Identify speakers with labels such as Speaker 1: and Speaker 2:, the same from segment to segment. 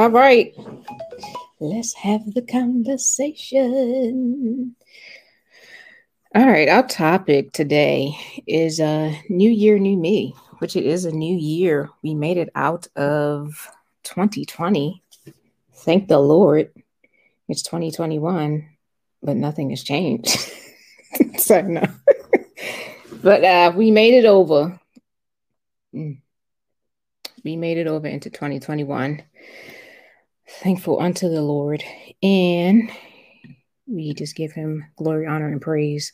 Speaker 1: All right. Let's have the conversation. All right, our topic today is uh new year, new me, which it is a new year. We made it out of 2020. Thank the Lord. It's 2021, but nothing has changed. so no. but uh we made it over. Mm. We made it over into 2021 thankful unto the Lord. And we just give him glory, honor, and praise.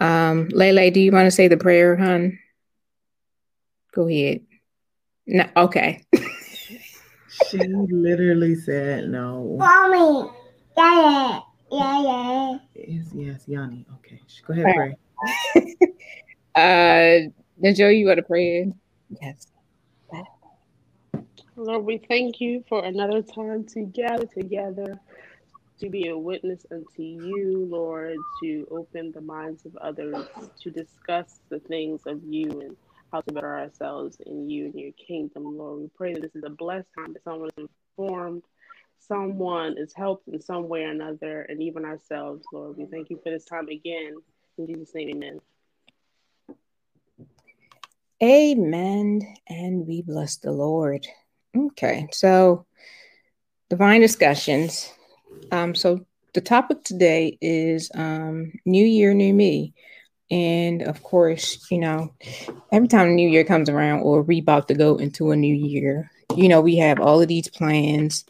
Speaker 1: Um, Lele, do you want to say the prayer, hon? Go ahead. No, okay.
Speaker 2: she literally said no.
Speaker 3: Mommy. Yeah, yeah, yeah.
Speaker 2: Yes, yes, Yanni. Okay. Go ahead, pray.
Speaker 1: uh Najo, you want to pray? Yes.
Speaker 4: Lord, we thank you for another time to gather together, to be a witness unto you, Lord, to open the minds of others, to discuss the things of you and how to better ourselves in you and your kingdom, Lord. We pray that this is a blessed time that someone is informed, someone is helped in some way or another, and even ourselves, Lord. We thank you for this time again. In Jesus' name, amen.
Speaker 1: Amen. And we bless the Lord. Okay, so divine discussions. Um, so the topic today is um, New Year, New Me. And of course, you know, every time the New Year comes around or we about to go into a new year, you know, we have all of these plans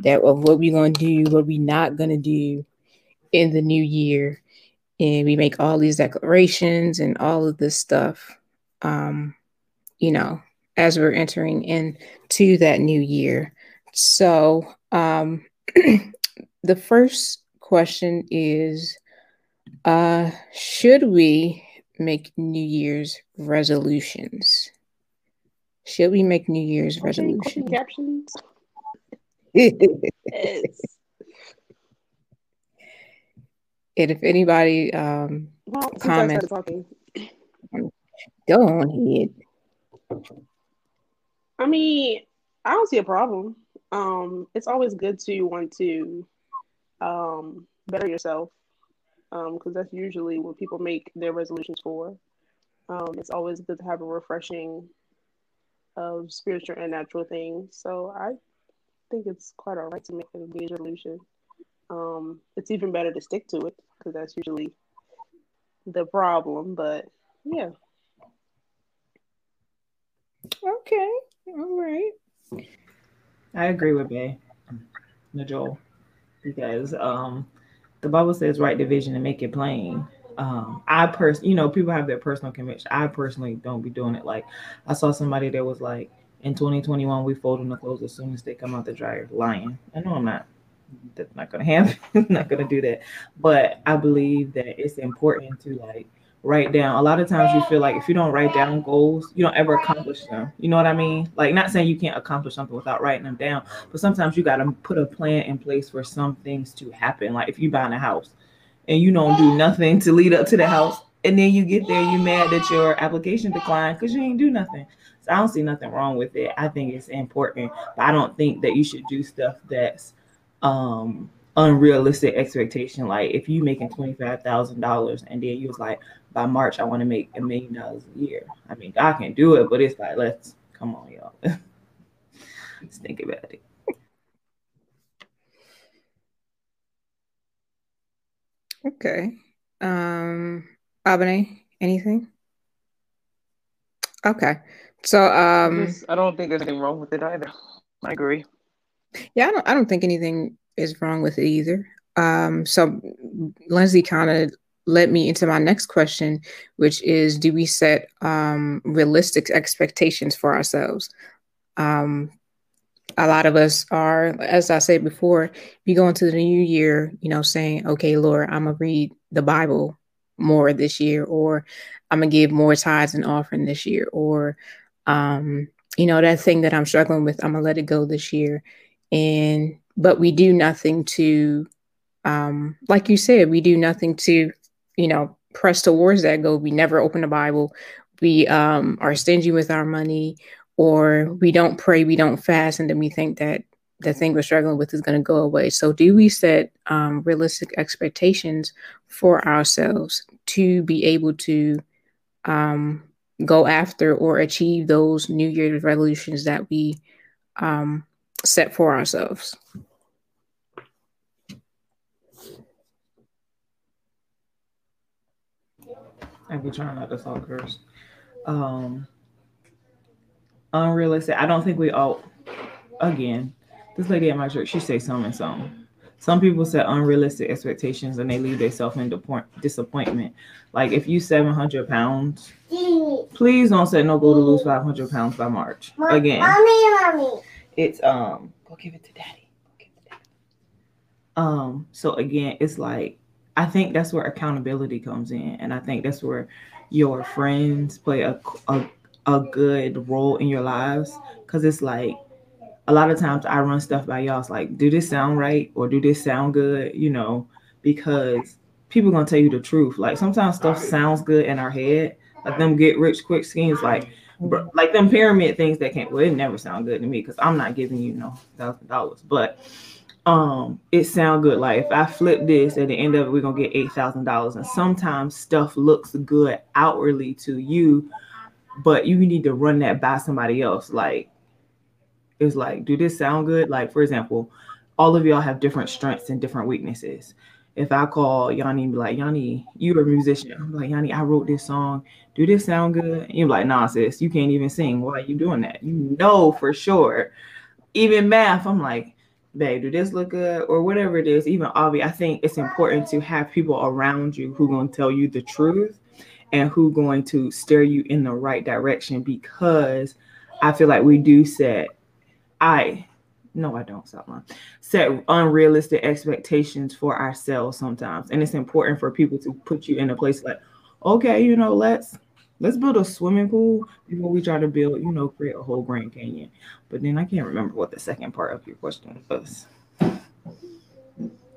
Speaker 1: that of what we're gonna do, what we're not gonna do in the new year. And we make all these declarations and all of this stuff. Um, you know, as we're entering into that new year. So, um, the first question is uh, Should we make New Year's resolutions? Should we make New Year's resolutions?
Speaker 4: Captions.
Speaker 1: yes. And if anybody um, well, comments, go on ahead.
Speaker 4: I mean, I don't see a problem. Um, it's always good to want to um, better yourself because um, that's usually what people make their resolutions for. Um, it's always good to have a refreshing of spiritual and natural things. So I think it's quite all right to make a resolution. Um, it's even better to stick to it because that's usually the problem. But yeah.
Speaker 1: Okay. All right.
Speaker 2: I agree with Bay, Najol, because um, the Bible says write the vision and make it plain. Um, I pers, you know, people have their personal conviction. I personally don't be doing it. Like I saw somebody that was like, in 2021 we folding the clothes as soon as they come out the dryer. Lying. I know I'm not. That's not gonna happen. not gonna do that. But I believe that it's important to like write down. A lot of times you feel like if you don't write down goals, you don't ever accomplish them. You know what I mean? Like not saying you can't accomplish something without writing them down, but sometimes you got to put a plan in place for some things to happen. Like if you buying a house and you don't do nothing to lead up to the house, and then you get there, you mad that your application declined because you ain't do nothing. So I don't see nothing wrong with it. I think it's important, but I don't think that you should do stuff that's um unrealistic expectation. Like if you making twenty five thousand dollars and then you was like, by March, I want to make a million dollars a year. I mean, God can do it, but it's like, let's come on, y'all. let's think about it.
Speaker 1: Okay. Um, Abane, anything? Okay. So um
Speaker 5: I don't think there's anything wrong with it either. I agree.
Speaker 1: Yeah, I don't I don't think anything is wrong with it either. Um so Lindsay kind of led me into my next question, which is do we set um, realistic expectations for ourselves? Um, a lot of us are, as I said before, we go into the new year, you know, saying, okay, Lord, I'm going to read the Bible more this year, or I'm going to give more tithes and offering this year, or, um, you know, that thing that I'm struggling with, I'm going to let it go this year. And, but we do nothing to, um, like you said, we do nothing to you know, press towards that goal. We never open the Bible. We um, are stingy with our money, or we don't pray, we don't fast, and then we think that the thing we're struggling with is going to go away. So, do we set um, realistic expectations for ourselves to be able to um, go after or achieve those New Year's resolutions that we um, set for ourselves?
Speaker 2: I'd be trying not to talk first. Um, unrealistic. I don't think we all. Again, this lady at my church, she say something, something. Some Some people set unrealistic expectations and they leave themselves in disappointment. Like if you 700 pounds, please don't say no goal to lose 500 pounds by March. Again,
Speaker 3: Mommy, mommy.
Speaker 2: it's um go give it to daddy. Go give it to daddy. Um, so again, it's like I think that's where accountability comes in, and I think that's where your friends play a a, a good role in your lives because it's like a lot of times I run stuff by y'all. It's like, do this sound right or do this sound good? You know, because people gonna tell you the truth. Like sometimes stuff sounds good in our head, like them get rich quick schemes, like like them pyramid things that can't. Well, it never sound good to me because I'm not giving you no thousand dollars, but um it sound good. Like if i flip this at the end of it we're gonna get eight thousand dollars. And sometimes stuff looks good outwardly to you but you need to run that by somebody else. Like it's like do this sound good? Like for example all of y'all have different strengths and different weaknesses. If i call yanni and be like yanni you're a musician. I'm like yanni i wrote this song. Do this sound good? And you're like nah sis you can't even sing. Why are you doing that? You know for sure. Even math i'm like babe, do this look good? Or whatever it is, even Avi, I think it's important to have people around you who going to tell you the truth and who going to steer you in the right direction because I feel like we do set I no, I don't stop. Set unrealistic expectations for ourselves sometimes. And it's important for people to put you in a place like, okay, you know, let's let's build a swimming pool before we try to build, you know, create a whole Grand Canyon. But then I can't remember what the second part of your question was.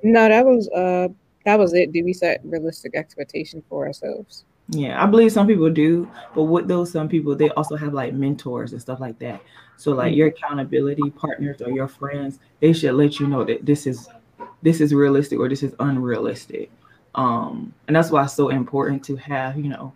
Speaker 1: No, that was uh that was it. Do we set realistic expectation for ourselves?
Speaker 2: Yeah, I believe some people do, but with those some people, they also have like mentors and stuff like that. So like your accountability partners or your friends, they should let you know that this is this is realistic or this is unrealistic. Um, and that's why it's so important to have, you know,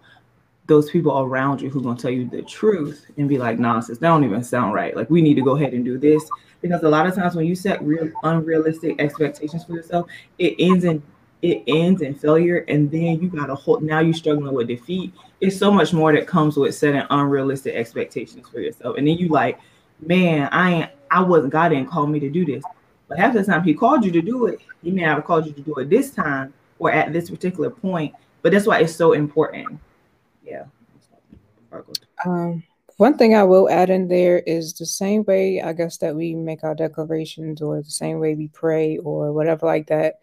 Speaker 2: those people around you who are gonna tell you the truth and be like, nonsense, that don't even sound right. Like we need to go ahead and do this. Because a lot of times when you set real unrealistic expectations for yourself, it ends in it ends in failure and then you got a whole now you're struggling with defeat. It's so much more that comes with setting unrealistic expectations for yourself. And then you like, man, I ain't I wasn't God didn't call me to do this. But half the time he called you to do it, he may not have called you to do it this time or at this particular point. But that's why it's so important yeah.
Speaker 1: Um, one thing I will add in there is the same way I guess that we make our declarations or the same way we pray or whatever like that.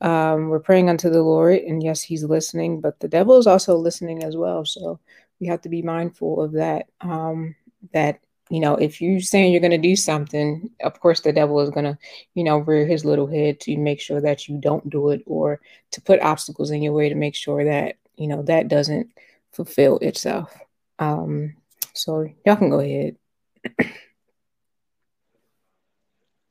Speaker 1: Um, we're praying unto the Lord, and yes, He's listening, but the devil is also listening as well. So we have to be mindful of that. Um, that you know, if you're saying you're going to do something, of course, the devil is going to, you know, rear his little head to make sure that you don't do it or to put obstacles in your way to make sure that, you know, that doesn't fulfill itself. Um, so y'all can go ahead.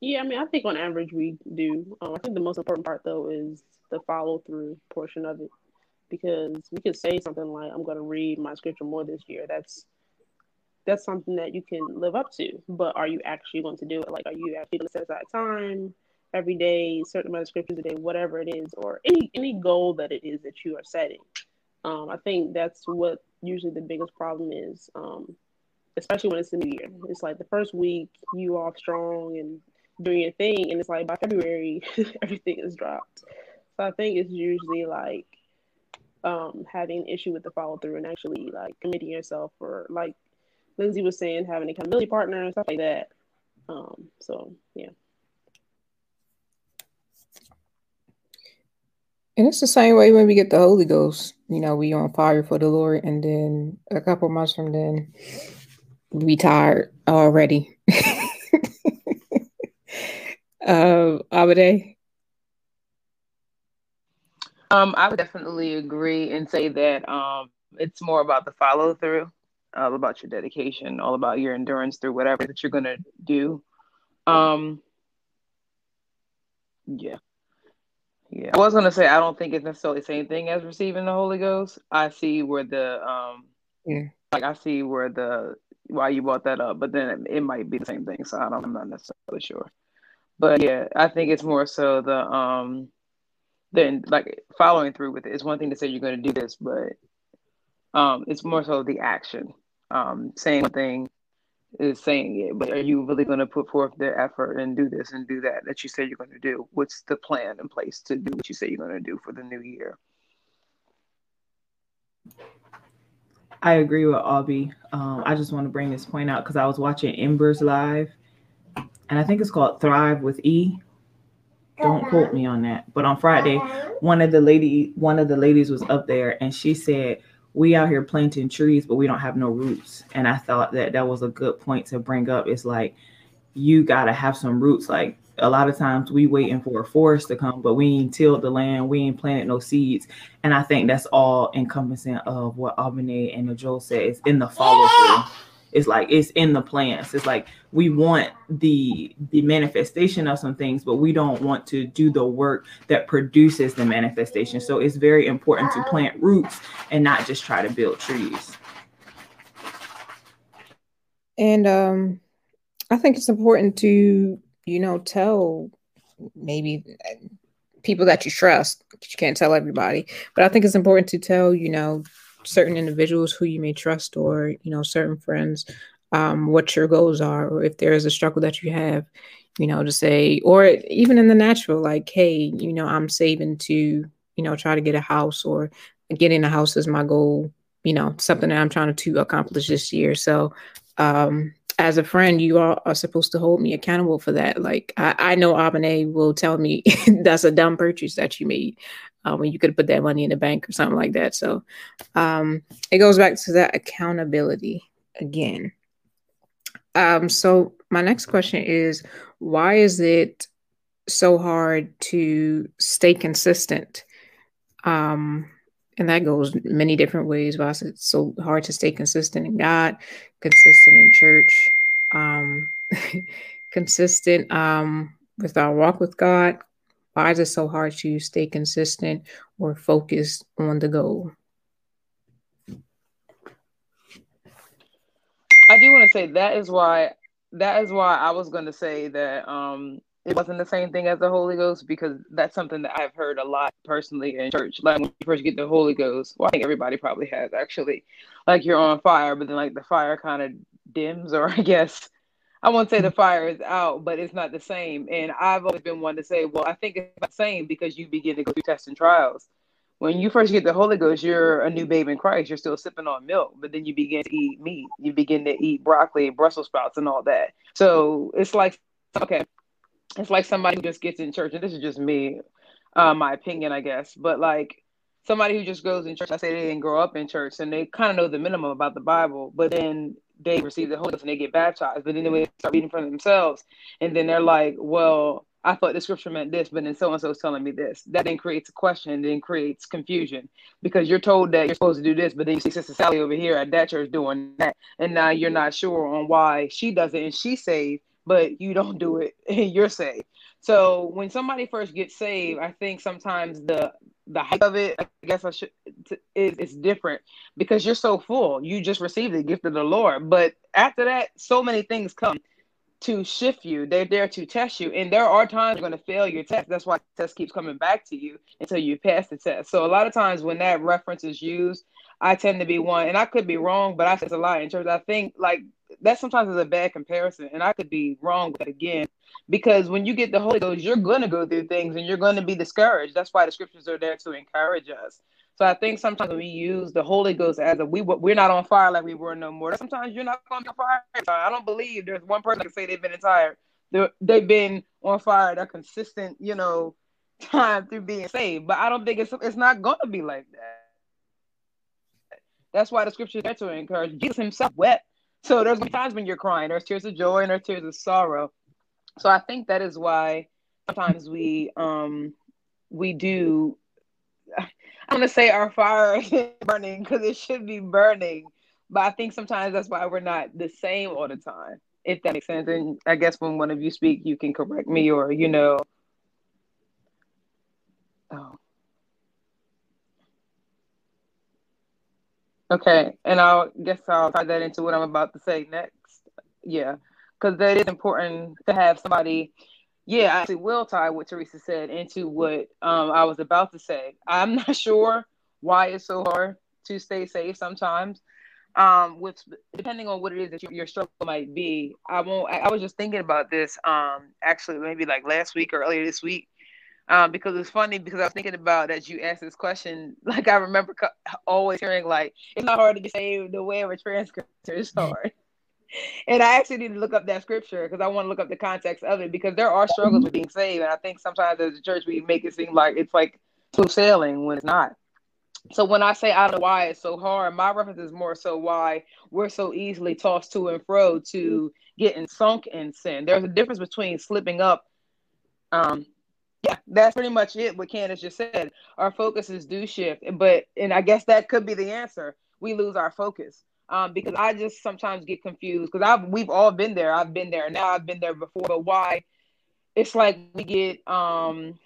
Speaker 4: yeah, I mean, I think on average we do. Um, I think the most important part though is the follow through portion of it, because we could say something like, "I'm going to read my scripture more this year." That's that's something that you can live up to, but are you actually going to do it? Like, are you actually going to set aside time every day, certain amount of scriptures a day, whatever it is, or any any goal that it is that you are setting? Um, I think that's what usually the biggest problem is, um, especially when it's the new year. It's like the first week you off strong and doing your thing, and it's like by February everything is dropped. So I think it's usually like um, having an issue with the follow through and actually like committing yourself, or like Lindsay was saying, having a accountability partner and stuff like that. Um, so yeah.
Speaker 1: And it's the same way when we get the Holy Ghost. You know, we on fire for the Lord, and then a couple months from then, we tired already. uh, Abade?
Speaker 5: Um, I would definitely agree and say that um, it's more about the follow through, all about your dedication, all about your endurance through whatever that you're gonna do. Um, Yeah. Yeah. I was gonna say I don't think it's necessarily the same thing as receiving the Holy Ghost. I see where the um
Speaker 1: Yeah.
Speaker 5: like I see where the why you brought that up, but then it, it might be the same thing. So I don't I'm not necessarily sure. But yeah, I think it's more so the um then like following through with it. It's one thing to say you're gonna do this, but um it's more so the action. Um saying one thing is saying it, but are you really going to put forth the effort and do this and do that that you say you're going to do? What's the plan in place to do what you say you're going to do for the new year?
Speaker 2: I agree with Albie. Um, I just want to bring this point out because I was watching Embers live, and I think it's called Thrive with E. Don't quote me on that. But on Friday, one of the lady, one of the ladies was up there, and she said we out here planting trees, but we don't have no roots. And I thought that that was a good point to bring up. It's like you got to have some roots. Like a lot of times we waiting for a forest to come, but we ain't tilled the land, we ain't planted no seeds. And I think that's all encompassing of what Albany and Joel said is in the follow through. It's like it's in the plants. It's like we want the the manifestation of some things, but we don't want to do the work that produces the manifestation. So it's very important to plant roots and not just try to build trees.
Speaker 1: And um, I think it's important to, you know, tell maybe people that you trust. You can't tell everybody, but I think it's important to tell, you know, certain individuals who you may trust or you know certain friends um, what your goals are or if there is a struggle that you have you know to say or even in the natural like hey you know i'm saving to you know try to get a house or getting a house is my goal you know something that i'm trying to accomplish this year. So um as a friend you are, are supposed to hold me accountable for that like i, I know abane will tell me that's a dumb purchase that you made uh, when you could have put that money in the bank or something like that. So um, it goes back to that accountability again. Um, so my next question is why is it so hard to stay consistent? Um, and that goes many different ways. Why is it so hard to stay consistent in God, consistent in church, um, consistent um, with our walk with God, why is it so hard to stay consistent or focused on the goal?
Speaker 5: I do want to say that is why that is why I was going to say that um it wasn't the same thing as the Holy Ghost because that's something that I've heard a lot personally in church. Like when you first get the Holy Ghost, well, I think everybody probably has actually. Like you're on fire, but then like the fire kind of dims, or I guess I won't say the fire is out, but it's not the same. And I've always been one to say, well, I think it's the same because you begin to go through tests and trials. When you first get the Holy Ghost, you're a new babe in Christ. You're still sipping on milk, but then you begin to eat meat. You begin to eat broccoli, and Brussels sprouts, and all that. So it's like, okay, it's like somebody who just gets in church, and this is just me, uh, my opinion, I guess. But like somebody who just goes in church, I say they didn't grow up in church, and they kind of know the minimum about the Bible, but then they receive the Holy Ghost and they get baptized, but then they start reading for themselves, and then they're like, "Well, I thought the scripture meant this, but then so and so is telling me this." That then creates a question, then creates confusion because you're told that you're supposed to do this, but then you see Sister Sally over here at that church doing that, and now you're not sure on why she does it and she's saved, but you don't do it you're saved. So when somebody first gets saved, I think sometimes the the height of it, I guess I should, is, is different because you're so full. You just received the gift of the Lord. But after that, so many things come to shift you. They're there to test you. And there are times you're going to fail your test. That's why the test keeps coming back to you until you pass the test. So a lot of times when that reference is used, I tend to be one, and I could be wrong, but I say it's a lot in church. I think like that sometimes is a bad comparison, and I could be wrong that again. Because when you get the Holy Ghost, you're going to go through things and you're going to be discouraged. That's why the scriptures are there to encourage us. So I think sometimes we use the Holy Ghost as a we we're not on fire like we were no more. Sometimes you're not going to be on fire. I don't believe there's one person that can say they've been entire. They've been on fire. They're consistent, you know, time through being saved. But I don't think it's it's not going to be like that. That's why the scripture is there to encourage. Jesus himself wept. So there's times when you're crying. There's tears of joy and there's tears of sorrow. So I think that is why sometimes we um we do I'm gonna say our fire is burning because it should be burning. But I think sometimes that's why we're not the same all the time. If that makes sense. And I guess when one of you speak, you can correct me or you know Oh. Okay, and I'll guess I'll tie that into what I'm about to say next. Yeah, because that is important to have somebody. Yeah, I actually will tie what Teresa said into what um, I was about to say. I'm not sure why it's so hard to stay safe sometimes. Um, with depending on what it is that your struggle might be. I won't. I, I was just thinking about this. Um, actually, maybe like last week or earlier this week um, because it's funny because I was thinking about as you asked this question. Like I remember co- always hearing like it's not hard to get saved the way of a transgressor is hard. and I actually need to look up that scripture because I want to look up the context of it because there are struggles with being saved, and I think sometimes as a church we make it seem like it's like smooth sailing when it's not. So when I say I don't know why it's so hard, my reference is more so why we're so easily tossed to and fro to getting sunk in sin. There's a difference between slipping up um, yeah, that's pretty much it. What Candace just said. Our focuses do shift, but and I guess that could be the answer. We lose our focus um, because I just sometimes get confused because I've we've all been there. I've been there now. I've been there before. But why? It's like we get um,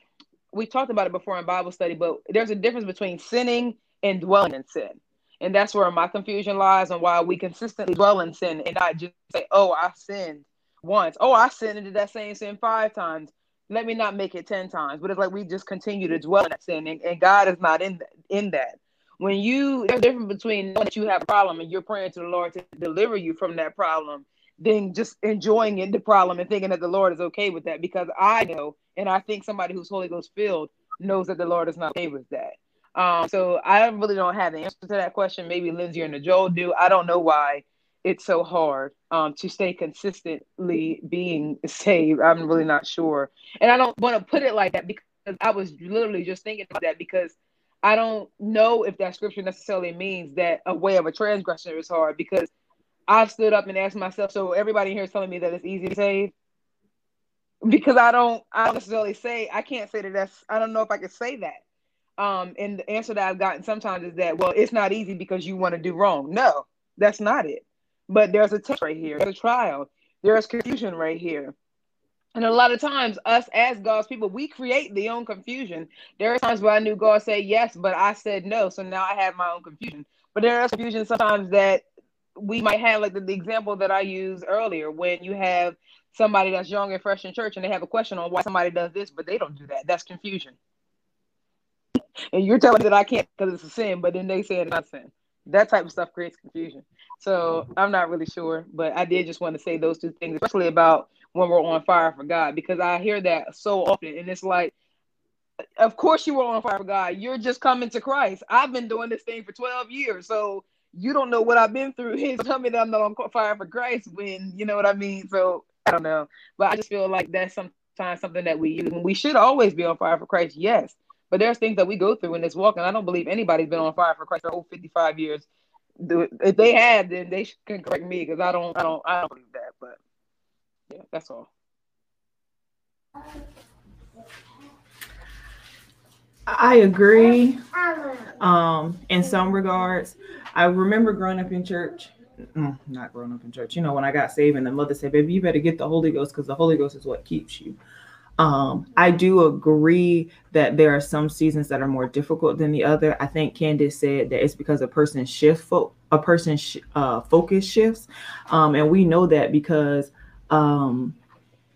Speaker 5: we talked about it before in Bible study, but there's a difference between sinning and dwelling in sin. And that's where my confusion lies on why we consistently dwell in sin and not just say, oh, I sinned once. Oh, I sinned into that same sin five times let me not make it 10 times but it's like we just continue to dwell in that sin and, and god is not in that in that. When you there's a difference between knowing that you have a problem and you're praying to the lord to deliver you from that problem than just enjoying in the problem and thinking that the lord is okay with that because i know and i think somebody who's holy ghost filled knows that the lord is not okay with that. Um, so i really don't have the answer to that question. Maybe lindsay or Joel do. I don't know why it's so hard um, to stay consistently being saved. I'm really not sure. And I don't want to put it like that because I was literally just thinking about that because I don't know if that scripture necessarily means that a way of a transgressor is hard because I've stood up and asked myself, so everybody here is telling me that it's easy to save because I don't, I don't necessarily say, I can't say that that's, I don't know if I could say that. Um, and the answer that I've gotten sometimes is that, well, it's not easy because you want to do wrong. No, that's not it. But there's a test right here, there's a trial, there's confusion right here. And a lot of times, us as God's people, we create the own confusion. There are times where I knew God said yes, but I said no. So now I have my own confusion. But there is confusion sometimes that we might have, like the, the example that I used earlier, when you have somebody that's young and fresh in church and they have a question on why somebody does this, but they don't do that. That's confusion. and you're telling me that I can't because it's a sin, but then they say it's not sin that type of stuff creates confusion. So I'm not really sure, but I did just want to say those two things, especially about when we're on fire for God, because I hear that so often, and it's like, of course you were on fire for God. You're just coming to Christ. I've been doing this thing for 12 years, so you don't know what I've been through. He's tell me that I'm not on fire for Christ when you know what I mean. So I don't know, but I just feel like that's sometimes something that we use. We should always be on fire for Christ, yes, but there's things that we go through in this walk, and I don't believe anybody's been on fire for Christ for whole 55 years. If they had, then they can correct me because I don't, I don't, I don't believe that. But yeah, that's all.
Speaker 2: I agree. Um, in some regards, I remember growing up in church. Mm, not growing up in church. You know, when I got saved, and the mother said, "Baby, you better get the Holy Ghost because the Holy Ghost is what keeps you." Um, I do agree that there are some seasons that are more difficult than the other. I think Candace said that it's because a person shift fo- a person sh- uh, focus shifts, um, and we know that because um,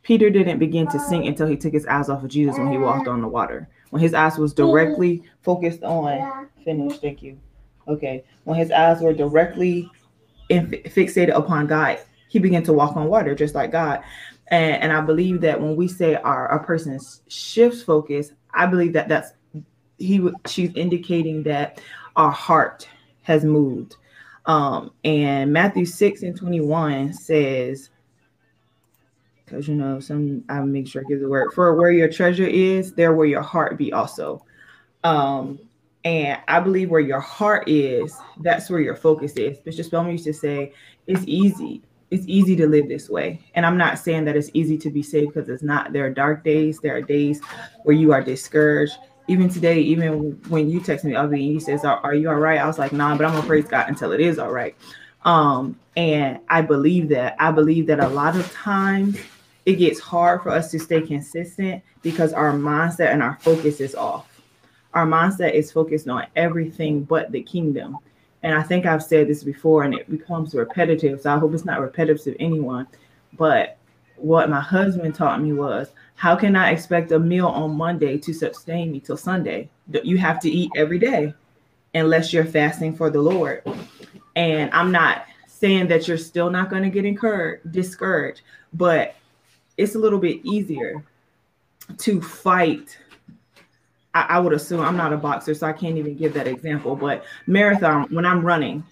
Speaker 2: Peter didn't begin to sink until he took his eyes off of Jesus when he walked on the water. When his eyes was directly focused on finish, thank you. Okay, when his eyes were directly fixated upon God, he began to walk on water just like God. And, and I believe that when we say our, our person shifts focus, I believe that that's he she's indicating that our heart has moved. Um, and Matthew 6 and 21 says, because you know, some I make sure I give the word for where your treasure is, there will your heart be also. Um, and I believe where your heart is, that's where your focus is. Bishop Spellman used to say, it's easy it's easy to live this way. And I'm not saying that it's easy to be saved because it's not. There are dark days. There are days where you are discouraged. Even today, even when you text me, Avi, and he says, are, are, you all right? I was like, nah, but I'm gonna praise God until it is all right. Um, and I believe that. I believe that a lot of times it gets hard for us to stay consistent because our mindset and our focus is off. our mindset is focused on everything but the kingdom. And I think I've said this before and it becomes repetitive. So I hope it's not repetitive to anyone. But what my husband taught me was how can I expect a meal on Monday to sustain me till Sunday? You have to eat every day unless you're fasting for the Lord. And I'm not saying that you're still not going to get encouraged, discouraged, but it's a little bit easier to fight. I, I would assume I'm not a boxer, so I can't even give that example. But marathon, when I'm running,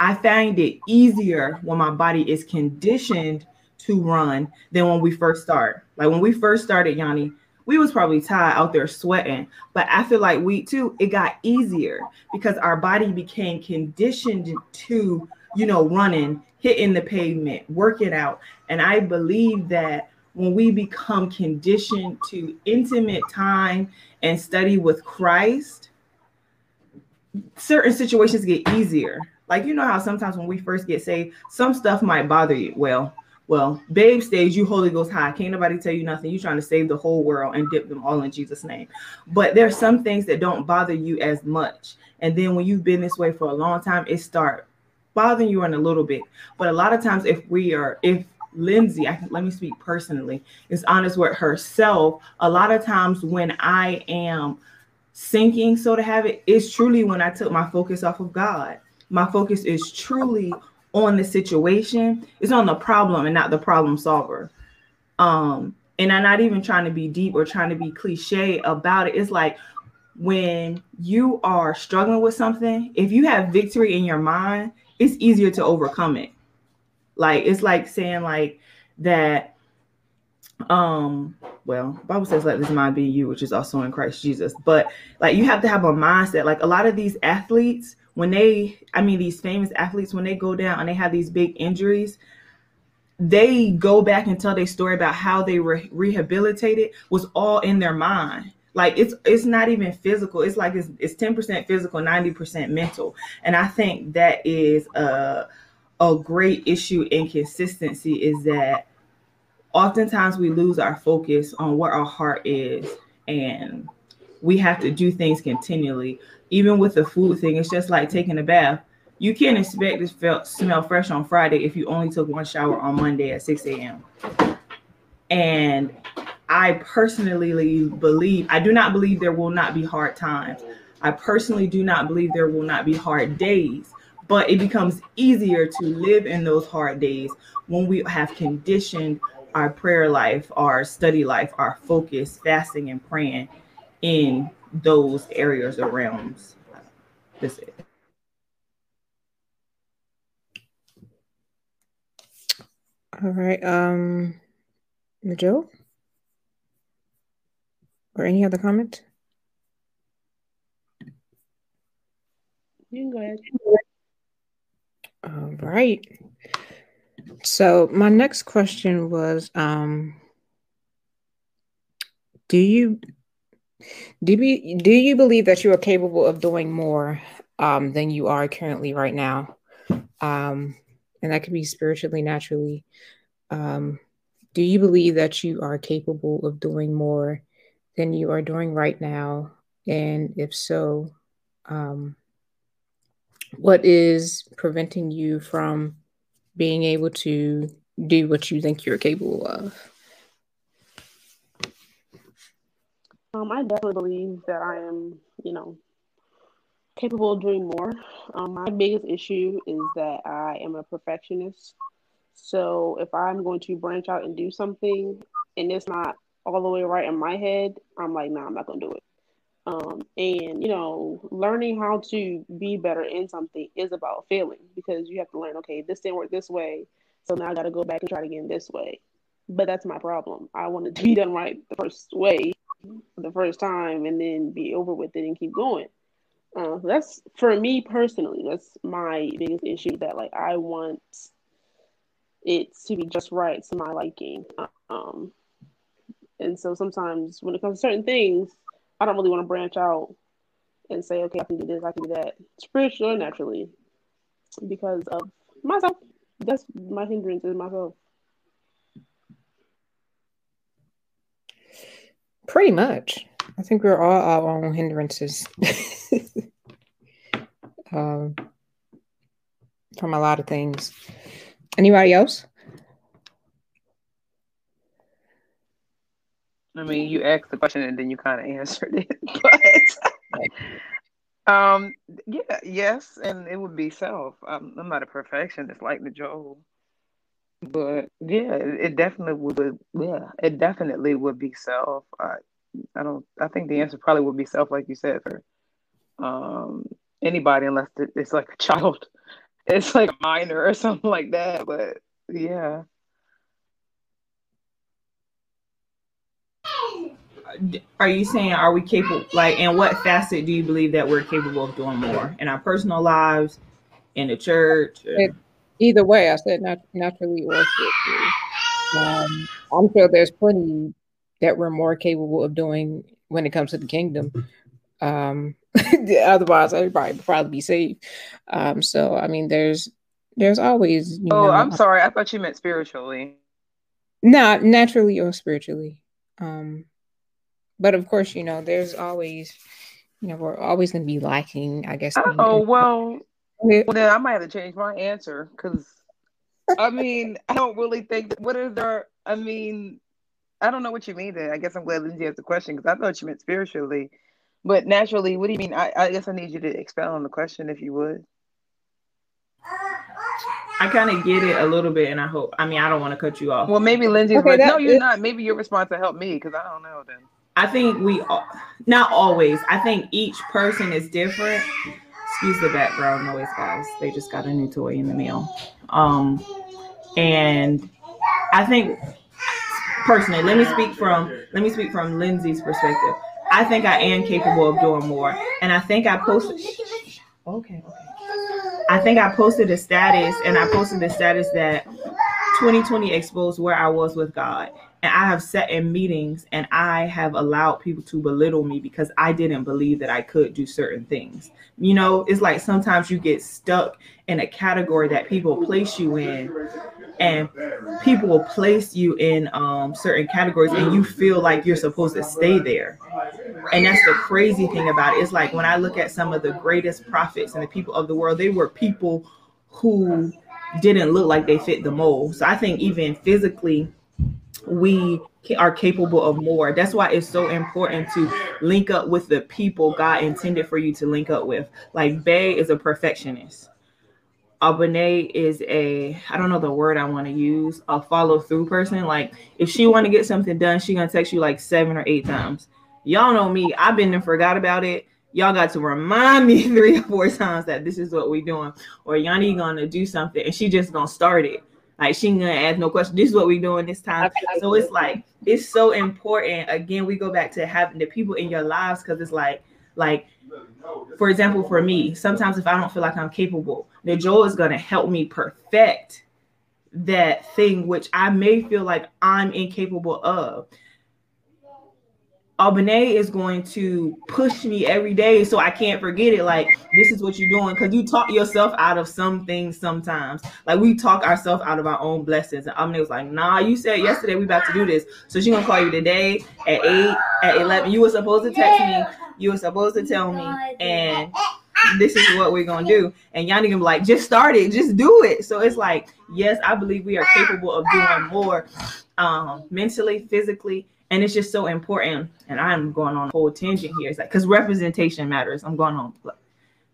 Speaker 2: I find it easier when my body is conditioned to run than when we first start. Like when we first started, Yanni, we was probably tired out there sweating. But I feel like week two, it got easier because our body became conditioned to, you know, running, hitting the pavement, working out. And I believe that when we become conditioned to intimate time and study with Christ, certain situations get easier. Like you know how sometimes when we first get saved, some stuff might bother you. Well, well, babe stage, you Holy Ghost high. Can't nobody tell you nothing. You trying to save the whole world and dip them all in Jesus' name. But there's some things that don't bother you as much. And then when you've been this way for a long time, it start bothering you in a little bit. But a lot of times, if we are, if Lindsay, I can, let me speak personally, is honest with herself. A lot of times when I am sinking, so to have it, it's truly when I took my focus off of God. My focus is truly on the situation. It's on the problem and not the problem solver. Um, and I'm not even trying to be deep or trying to be cliche about it. It's like when you are struggling with something, if you have victory in your mind, it's easier to overcome it. Like it's like saying like that um well bible says let this mind be you which is also in christ jesus. But like you have to have a mindset. Like a lot of these athletes when they i mean these famous athletes when they go down and they have these big injuries they go back and tell their story about how they were rehabilitated was all in their mind. Like it's it's not even physical. It's like it's, it's 10% physical 90% mental. And i think that is a a great issue in consistency is that oftentimes we lose our focus on what our heart is and we have to do things continually. Even with the food thing it's just like taking a bath. You can't expect to feel, smell fresh on friday if you only took one shower on monday at 6 a.m and i personally believe i do not believe there will not be hard times. I personally do not believe there will not be hard days but it becomes easier to live in those hard days when we have conditioned our prayer life, our study life, our focus, fasting and praying in those areas or realms. That's it.
Speaker 1: All right. Um, Joe? Or any other comment?
Speaker 4: You can go ahead.
Speaker 1: All right. So my next question was um do you do you do you believe that you are capable of doing more um than you are currently right now? Um and that could be spiritually, naturally. Um do you believe that you are capable of doing more than you are doing right now? And if so, um what is preventing you from being able to do what you think you're capable of?
Speaker 4: Um, I definitely believe that I am, you know, capable of doing more. Um, my biggest issue is that I am a perfectionist. So if I'm going to branch out and do something and it's not all the way right in my head, I'm like, nah, I'm not gonna do it. Um, and you know, learning how to be better in something is about failing because you have to learn. Okay, this didn't work this way, so now I got to go back and try it again this way. But that's my problem. I want it to be done right the first way, the first time, and then be over with it and keep going. Uh, that's for me personally. That's my biggest issue. That like I want it to be just right to my liking. Um, and so sometimes when it comes to certain things, I don't really want to branch out and say, okay, I can do this, I can do that, spiritually or naturally, because of myself. That's my hindrance is myself.
Speaker 1: Pretty much. I think we're all our own hindrances um, from a lot of things. Anybody else?
Speaker 5: I mean, you asked the question and then you kind of answered it, but um, yeah, yes, and it would be self. I'm, I'm not a perfectionist like the Joel, but yeah, it, it definitely would. Yeah, it definitely would be self. I, I don't. I think the answer probably would be self, like you said, for um anybody, unless it's like a child, it's like a minor or something like that. But yeah.
Speaker 2: Are you saying are we capable like in what facet do you believe that we're capable of doing more? In our personal lives in the church
Speaker 1: it, either way i said not naturally or spiritually. Um, i'm sure there's plenty that we're more capable of doing when it comes to the kingdom. Um, otherwise everybody would probably be saved. Um, so i mean there's there's always
Speaker 5: oh know, i'm sorry. I thought you meant spiritually.
Speaker 1: Not naturally or spiritually. Um but of course, you know, there's always, you know, we're always going to be lacking, I guess.
Speaker 5: Oh, well, well, then I might have to change my answer because I mean, I don't really think that, what is there, I mean, I don't know what you mean then. I guess I'm glad Lindsay asked the question because I thought you meant spiritually. But naturally, what do you mean? I, I guess I need you to expound on the question if you would.
Speaker 2: I kind of get it a little bit, and I hope. I mean, I don't want to cut you off.
Speaker 5: Well, maybe Lindsay's okay, no, you're not. Maybe your response to help me because I don't know then.
Speaker 2: I think we not always. I think each person is different. Excuse the background noise, guys. They just got a new toy in the mail. Um, and I think personally, let me speak from let me speak from Lindsay's perspective. I think I am capable of doing more, and I think I posted. Okay, okay. I think I posted a status, and I posted the status that 2020 exposed where I was with God. And I have sat in meetings and I have allowed people to belittle me because I didn't believe that I could do certain things. You know, it's like sometimes you get stuck in a category that people place you in, and people will place you in um, certain categories, and you feel like you're supposed to stay there. And that's the crazy thing about it. It's like when I look at some of the greatest prophets and the people of the world, they were people who didn't look like they fit the mold. So I think even physically, we are capable of more. That's why it's so important to link up with the people God intended for you to link up with. Like Bay is a perfectionist. Abane is a I don't know the word I want to use, a follow through person. Like if she want to get something done, she gonna text you like seven or eight times. Y'all know me, I've been and forgot about it. Y'all got to remind me three or four times that this is what we doing, or Yanni gonna do something and she just gonna start it. Like she ain't gonna ask no question. This is what we doing this time. Okay. So it's like it's so important. Again, we go back to having the people in your lives because it's like like for example, for me, sometimes if I don't feel like I'm capable, then Joel is gonna help me perfect that thing which I may feel like I'm incapable of. Albany is going to push me every day so I can't forget it. Like, this is what you're doing. Cause you talk yourself out of some things sometimes. Like we talk ourselves out of our own blessings. And Albany was like, nah, you said yesterday we about to do this. So she gonna call you today at eight, at 11. You were supposed to text me. You were supposed to tell me. And this is what we're gonna do. And Yanni gonna be like, just start it, just do it. So it's like, yes, I believe we are capable of doing more um mentally, physically, and it's just so important. And I'm going on a whole tangent here. It's like because representation matters. I'm going on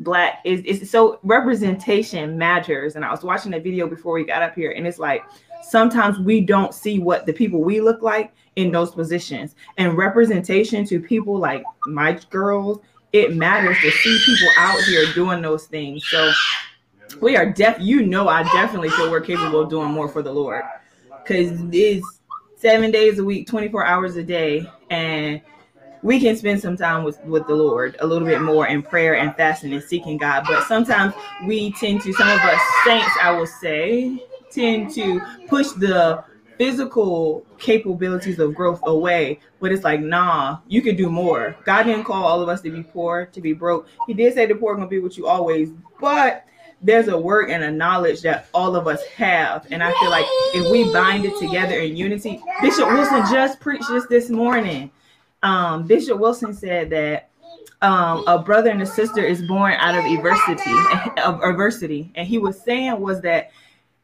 Speaker 2: black is it's so representation matters. And I was watching a video before we got up here, and it's like sometimes we don't see what the people we look like in those positions. And representation to people like my girls, it matters to see people out here doing those things. So we are deaf. you know I definitely feel we're capable of doing more for the Lord. Cause it's seven days a week, 24 hours a day, and we can spend some time with, with the Lord a little bit more in prayer and fasting and seeking God. But sometimes we tend to, some of us saints, I will say, tend to push the physical capabilities of growth away. But it's like, nah, you can do more. God didn't call all of us to be poor, to be broke. He did say the poor gonna be with you always, but there's a work and a knowledge that all of us have. And I feel like if we bind it together in unity, Bishop Wilson just preached this this morning. um, Bishop Wilson said that um, a brother and a sister is born out of adversity, of adversity, and he was saying was that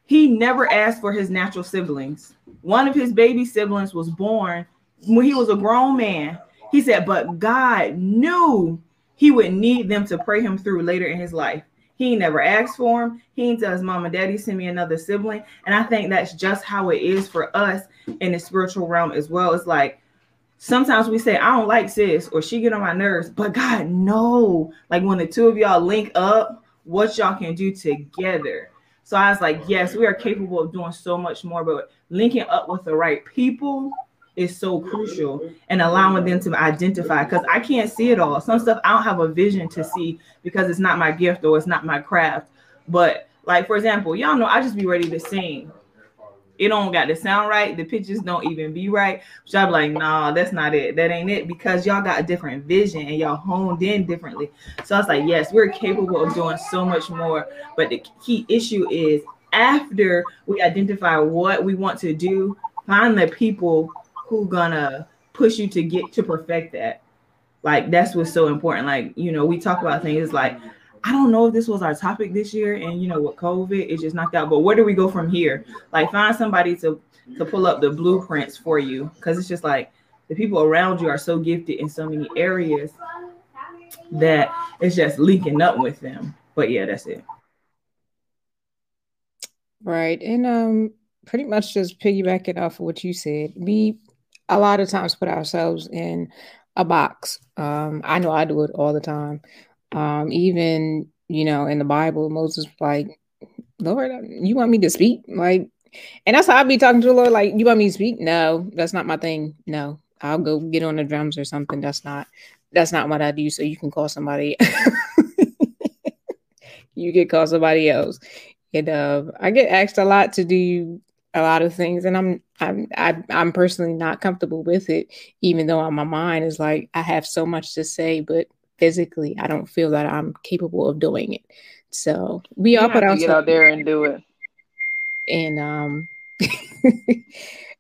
Speaker 2: he never asked for his natural siblings. One of his baby siblings was born when he was a grown man. He said, but God knew he would need them to pray him through later in his life. He never asked for him. He his mom and daddy, send me another sibling. And I think that's just how it is for us in the spiritual realm as well. It's like sometimes we say, I don't like sis or she get on my nerves, but God, no. Like when the two of y'all link up, what y'all can do together. So I was like, yes, we are capable of doing so much more, but linking up with the right people is so crucial and allowing them to identify because I can't see it all. Some stuff I don't have a vision to see because it's not my gift or it's not my craft. But like for example, y'all know I just be ready to sing. It don't got to sound right. The pitches don't even be right. So I'm like, nah, that's not it. That ain't it because y'all got a different vision and y'all honed in differently. So I was like, yes, we're capable of doing so much more. But the key issue is after we identify what we want to do, find the people who gonna push you to get to perfect that. Like that's what's so important. Like, you know, we talk about things like I don't know if this was our topic this year, and you know, with COVID, it just knocked out. But where do we go from here? Like, find somebody to to pull up the blueprints for you, because it's just like the people around you are so gifted in so many areas that it's just linking up with them. But yeah, that's it.
Speaker 1: Right, and um, pretty much just piggybacking off of what you said. We a lot of times put ourselves in a box. Um, I know I do it all the time. Um, even you know in the Bible, Moses like, Lord, you want me to speak? Like, and that's how I be talking to the Lord. Like, you want me to speak? No, that's not my thing. No, I'll go get on the drums or something. That's not that's not what I do. So you can call somebody. you can call somebody else. And uh, I get asked a lot to do a lot of things and I'm I'm I, am i am personally not comfortable with it even though on my mind is like I have so much to say but physically I don't feel that I'm capable of doing it. So we you all put
Speaker 5: out get out there and do it.
Speaker 1: And um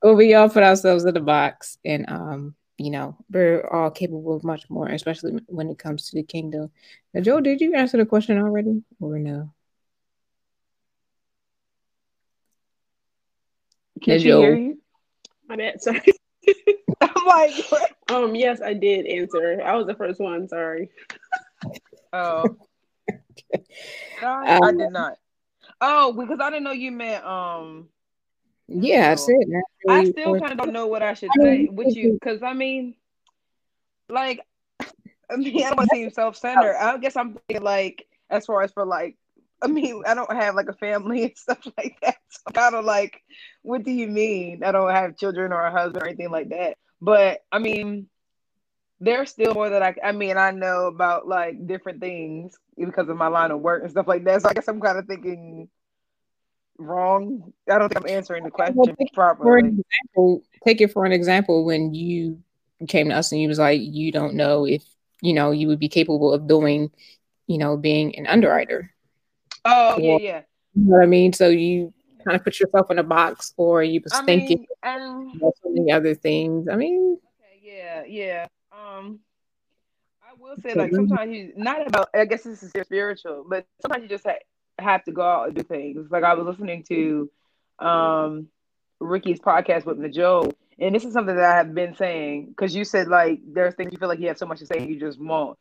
Speaker 1: well, we all put ourselves in the box and um you know we're all capable of much more especially when it comes to the kingdom now joe did you answer the question already or no
Speaker 4: Can she hear you? My bad. Sorry. I'm like, um, yes, I did answer. I was the first one. Sorry.
Speaker 5: Oh. no, I, um, I did not. Oh, because I didn't know you meant um.
Speaker 1: Yeah, I said
Speaker 5: that. I still kind of don't know what I should say with you because I mean, like, I mean, I don't want to seem self-centered. I guess I'm thinking like as far as for like I mean, I don't have like a family and stuff like that. So kind of like, what do you mean? I don't have children or a husband or anything like that. But I mean, there's still more that I, I mean, I know about like different things because of my line of work and stuff like that. So I guess I'm kind of thinking wrong. I don't think I'm answering the question well, properly. For
Speaker 1: example, take it for an example when you came to us and you was like, you don't know if, you know, you would be capable of doing, you know, being an underwriter
Speaker 5: Oh yeah, yeah.
Speaker 1: You know what I mean? So you kind of put yourself in a box, or you was I thinking mean, about so many other things. I mean,
Speaker 5: okay, yeah, yeah. Um, I will say like sometimes you not about. I guess this is spiritual, but sometimes you just ha- have to go out and do things. Like I was listening to um Ricky's podcast with Najo, and this is something that I have been saying because you said like there's things you feel like you have so much to say you just won't.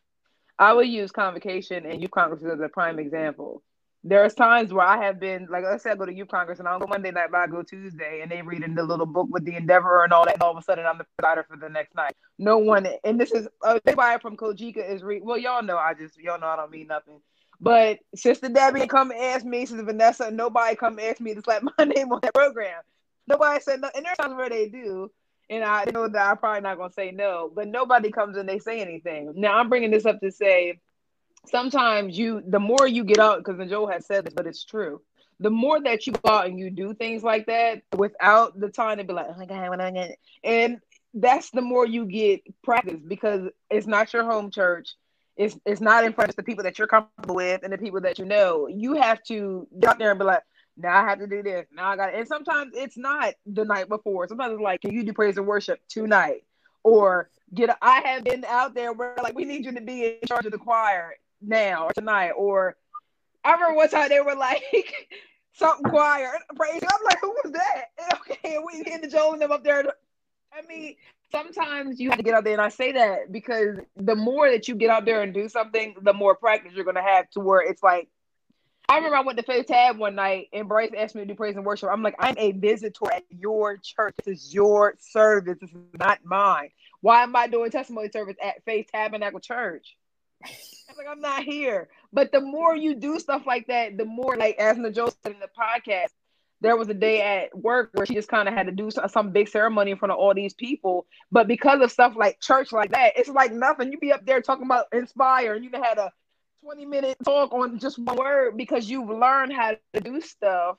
Speaker 5: I would use convocation and youth congress as a prime example there's times where I have been like let's say I go to youth congress and I don't go Monday night, but I go Tuesday and they read in the little book with the endeavor and all that, and all of a sudden I'm the presider for the next night. No one and this is uh, everybody from Kojika is read well, y'all know I just y'all know I don't mean nothing. But Sister Debbie come ask me, Sister Vanessa, nobody come ask me to slap my name on that program. Nobody said no, and there's times where they do. And I know that I'm probably not gonna say no, but nobody comes and they say anything. Now I'm bringing this up to say sometimes you the more you get out because Joe has said this, but it's true. The more that you go out and you do things like that without the time to be like, oh my god, when I get and that's the more you get practice because it's not your home church. It's it's not in front of the people that you're comfortable with and the people that you know. You have to get out there and be like, now I have to do this. Now I got it. And sometimes it's not the night before. Sometimes it's like, can you do praise and worship tonight? Or get. I have been out there where like we need you to be in charge of the choir now or tonight, or I remember one time they were like something choir praise. I'm like, who was that? Okay, and we hit the Joel and them up there. I mean, sometimes you have to get out there, and I say that because the more that you get out there and do something, the more practice you're gonna have to where it's like I remember I went to Faith Tab one night and Bryce asked me to do praise and worship. I'm like, I'm a visitor at your church. This is your service. This is not mine. Why am I doing testimony service at Faith Tabernacle Church? Like, I'm not here. But the more you do stuff like that, the more, like, as Najo said in the podcast, there was a day at work where she just kind of had to do some, some, big ceremony in front of all these people. But because of stuff like church like that, it's like nothing. You be up there talking about inspire, and you had a 20 minute talk on just one word because you've learned how to do stuff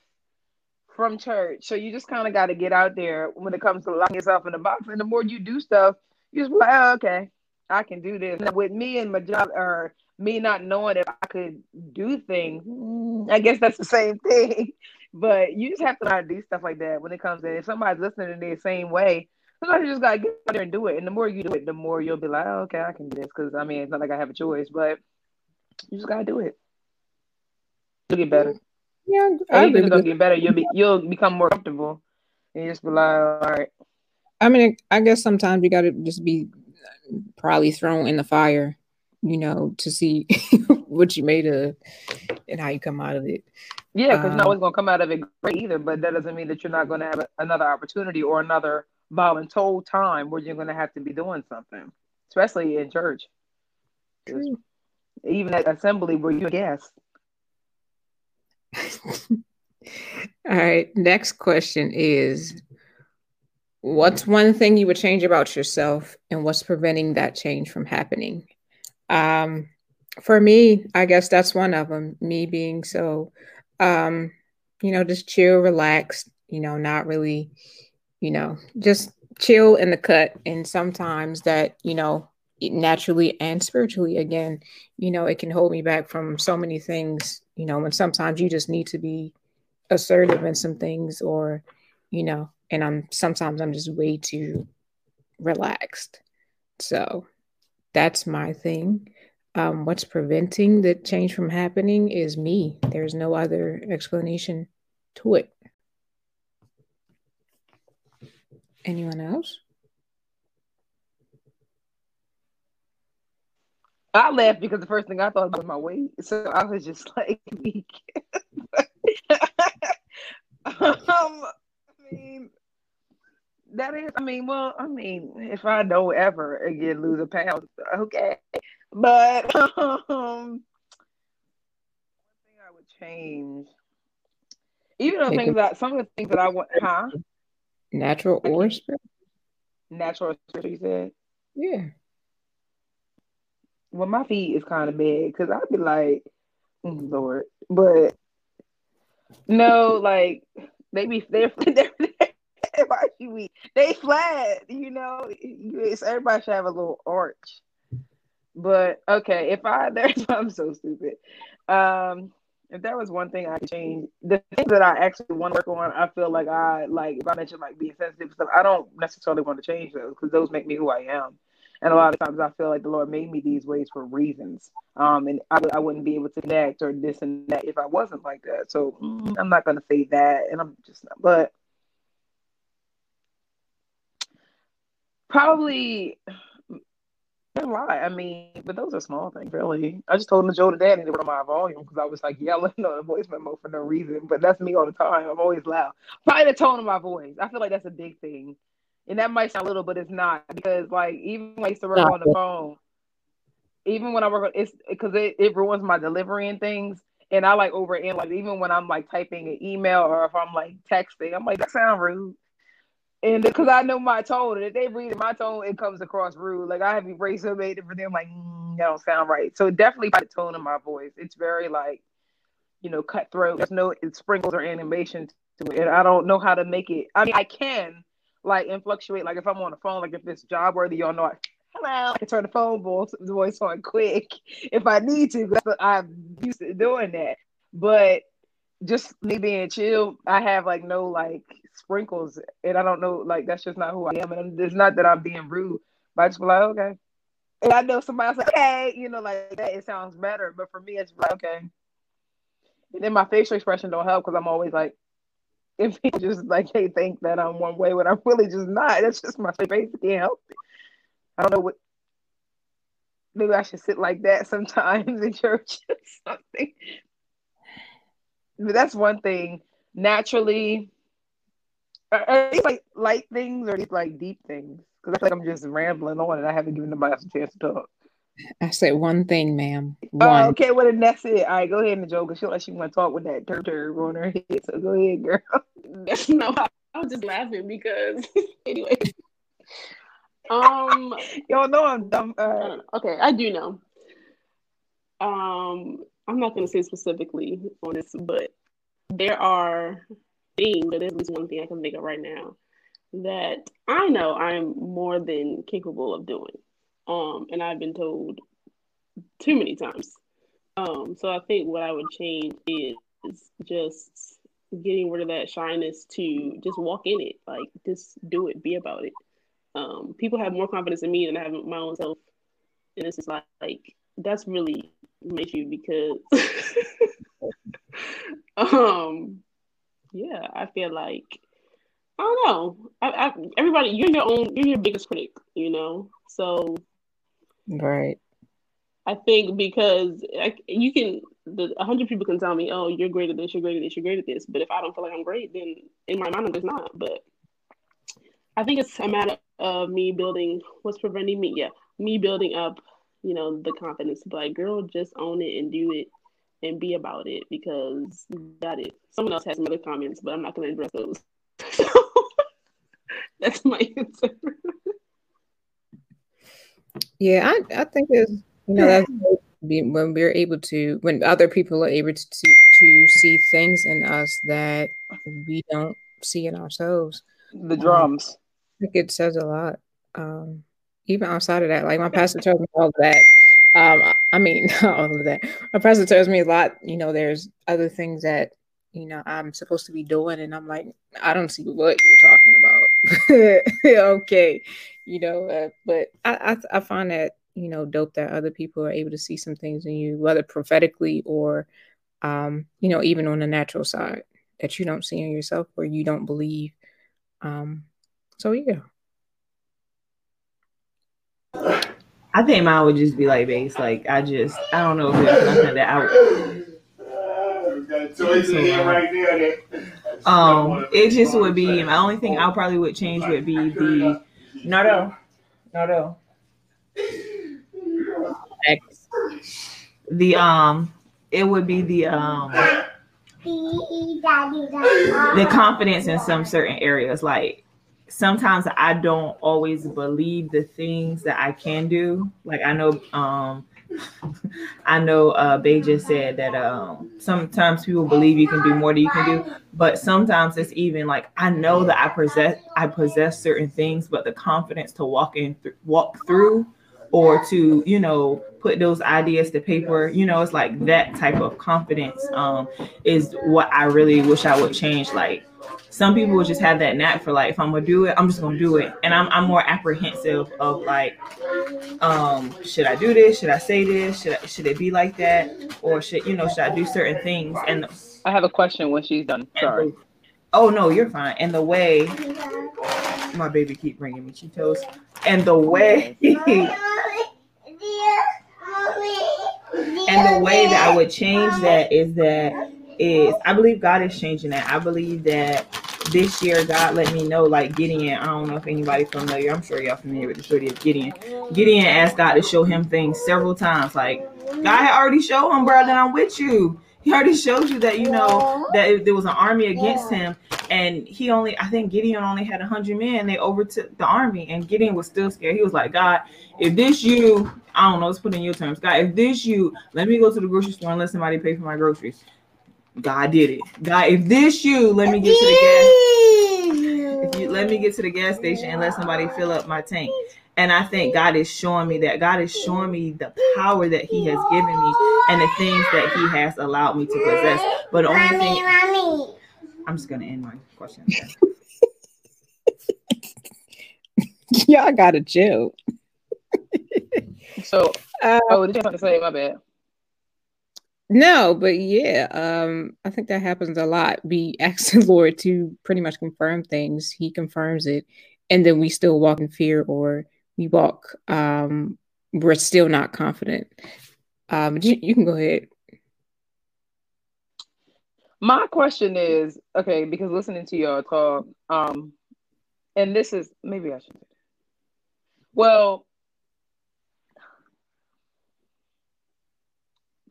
Speaker 5: from church. So you just kind of got to get out there when it comes to locking yourself in the box. And the more you do stuff, you just like, oh, okay, I can do this. With me and my job, or me not knowing if I could do things, mm, I guess that's the same thing. But you just have to to do stuff like that when it comes to if somebody's listening in the same way. Sometimes you just gotta get out there and do it. And the more you do it, the more you'll be like, oh, okay, I can do this. Because I mean, it's not like I have a choice, but you just gotta do it. You'll get better.
Speaker 1: Yeah,
Speaker 5: I it's gonna get better. You'll be you'll become more comfortable, and you just be like, all right.
Speaker 1: I mean, I guess sometimes you gotta just be probably thrown in the fire, you know, to see what you made of and how you come out of it.
Speaker 5: Yeah, because um, you're not always gonna come out of it great either, but that doesn't mean that you're not gonna have a, another opportunity or another voluntold time where you're gonna have to be doing something, especially in church. True even at assembly where you're a guest.
Speaker 1: All right. Next question is What's one thing you would change about yourself and what's preventing that change from happening? Um, for me, I guess that's one of them. Me being so, um, you know, just chill, relaxed, you know, not really, you know, just chill in the cut. And sometimes that, you know, naturally and spiritually again you know it can hold me back from so many things you know when sometimes you just need to be assertive in some things or you know and i'm sometimes i'm just way too relaxed. So that's my thing. Um, what's preventing the change from happening is me. There's no other explanation to it. Anyone else?
Speaker 5: I laughed because the first thing I thought was my weight. So I was just like, um, I mean, that is, I mean, well, I mean, if I don't ever again lose a pound, okay. But um, one thing I would change, even though things that some of the things that I want, huh?
Speaker 1: Natural or spiritual?
Speaker 5: Natural, you said?
Speaker 1: Yeah
Speaker 5: well, my feet is kind of big because I'd be like, mm, Lord, but no, like they be they're, they're, they're they flat, you know. It's, everybody should have a little arch. But okay, if I there's I'm so stupid. Um, if there was one thing I could change, the things that I actually want to work on, I feel like I like if I mentioned like being sensitive stuff, I don't necessarily want to change those because those make me who I am. And a lot of times I feel like the Lord made me these ways for reasons. Um, and I, I wouldn't be able to connect or this and that if I wasn't like that. So mm, I'm not going to say that. And I'm just, not, but probably a lot. I mean, but those are small things, really. I just told him to Joe today I need to my volume because I was like yelling on the voice memo for no reason. But that's me all the time. I'm always loud. Probably the tone of my voice. I feel like that's a big thing and that might sound little, but it's not because like even when I used to work on the phone, even when I work on it's because it, it ruins my delivery and things. And I like over and like even when I'm like typing an email or if I'm like texting, I'm like, that sound rude. And because I know my tone, and if they read my tone, it comes across rude. Like I have erased it made for them, like mm, that don't sound right. So definitely by the tone of my voice, it's very like, you know, cutthroat. There's no it sprinkles or animation to it, and I don't know how to make it. I mean, I can, like and. Like if I'm on the phone, like if it's job worthy, y'all know I hello, I can turn the phone voice, voice on quick if I need to. I'm used to doing that. But just me being chill, I have like no like sprinkles, and I don't know like that's just not who I am. And it's not that I'm being rude, But I just be like, okay. And I know somebody else like, okay, you know, like that it sounds better. But for me, it's like, okay. And then my facial expression don't help because I'm always like, if people just like they think that I'm one way when I'm really just not. That's just my face can't help it. I don't know what maybe I should sit like that sometimes in church or something. But that's one thing. Naturally, are, are these like light things or these like deep things? Because I feel like I'm just rambling on and I haven't given nobody else a chance to talk.
Speaker 1: I said one thing, ma'am.
Speaker 5: Oh,
Speaker 1: One.
Speaker 5: okay, well then that's it. All right, go ahead and joke. Cause she like she want to talk with that turd turd on her head. So go ahead, girl.
Speaker 4: no, I, I was just laughing because anyway. Um
Speaker 5: Y'all know I'm dumb. All right.
Speaker 4: Uh, okay, I do know. Um, I'm not going to say specifically on this, but there are things, but there's at least one thing I can think of right now that I know I'm more than capable of doing. Um, and I've been told too many times. Um, so I think what I would change is just getting rid of that shyness to just walk in it, like just do it, be about it um, people have more confidence in me than I have my own self. And it's just like, like that's really my issue because um yeah, I feel like I don't know. I, I, everybody, you're your own, you're your biggest critic, you know. So,
Speaker 1: Right.
Speaker 4: I think because I, you can, the a hundred people can tell me, "Oh, you're great at this, you're great at this, you're great at this," but if I don't feel like I'm great, then in my mind I'm just not. But I think it's a matter of me building what's preventing me, yeah, me building up, you know, the confidence to like, girl, just own it and do it and be about it because got it. someone else has some other comments, but I'm not gonna address those. So that's my answer.
Speaker 1: Yeah, I, I think it's you know that's when we're able to when other people are able to to see things in us that we don't see in ourselves.
Speaker 5: The drums.
Speaker 1: I think it says a lot. Um, even outside of that, like my pastor told me all that. I mean, all of that. My pastor tells me a lot. You know, there's other things that you know I'm supposed to be doing, and I'm like, I don't see what you're talking about. okay, you know, uh, but I, I I find that you know dope that other people are able to see some things in you, whether prophetically or um, you know, even on the natural side that you don't see in yourself or you don't believe. Um, so yeah.
Speaker 2: I think mine would just be like base. Like I just I don't know if there's nothing that I
Speaker 6: Toys in here that-
Speaker 2: um it just would be my only thing I probably would change would be the Nardo. Nardo.
Speaker 1: X.
Speaker 2: The um it would be the um the confidence in some certain areas like sometimes i don't always believe the things that i can do. Like i know um i know uh bay just said that um sometimes people believe you can do more than you can do but sometimes it's even like i know that i possess i possess certain things but the confidence to walk in th- walk through or to you know put those ideas to paper you know it's like that type of confidence um is what i really wish i would change like some people would just have that knack for like if i'm gonna do it i'm just gonna do it. And i'm, I'm more apprehensive of like um should i do this? Should i say this? Should I, should it be like that? Or should you know should i do certain things? And
Speaker 5: I have a question when she's done. Sorry.
Speaker 2: oh no you're fine. And the way my baby keep bringing me cheetos. And the way and the way that I would change that is that is I believe God is changing that. I believe that this year God let me know like Gideon. I don't know if anybody familiar. I'm sure y'all familiar with the story of Gideon. Gideon asked God to show him things several times. Like God had already showed him, bro, that I'm with you. He already showed you that you know that if there was an army against him, and he only I think Gideon only had hundred men. They overtook the army, and Gideon was still scared. He was like, God, if this you, I don't know, let's put in your terms, God, if this you, let me go to the grocery store and let somebody pay for my groceries. God did it. God, if this you, let me get to the gas. If you let me get to the gas station and let somebody fill up my tank. And I think God is showing me that. God is showing me the power that He has given me and the things that He has allowed me to possess. But the only thing I'm just gonna end my question.
Speaker 1: Y'all gotta chill.
Speaker 5: So,
Speaker 1: Uh,
Speaker 5: oh, did you have to say? My bad.
Speaker 1: No, but yeah, um, I think that happens a lot. We ask the Lord to pretty much confirm things. He confirms it, and then we still walk in fear, or we walk, um, we're still not confident. Um, you, you can go ahead.
Speaker 5: My question is okay because listening to y'all talk, um, and this is maybe I should. Well,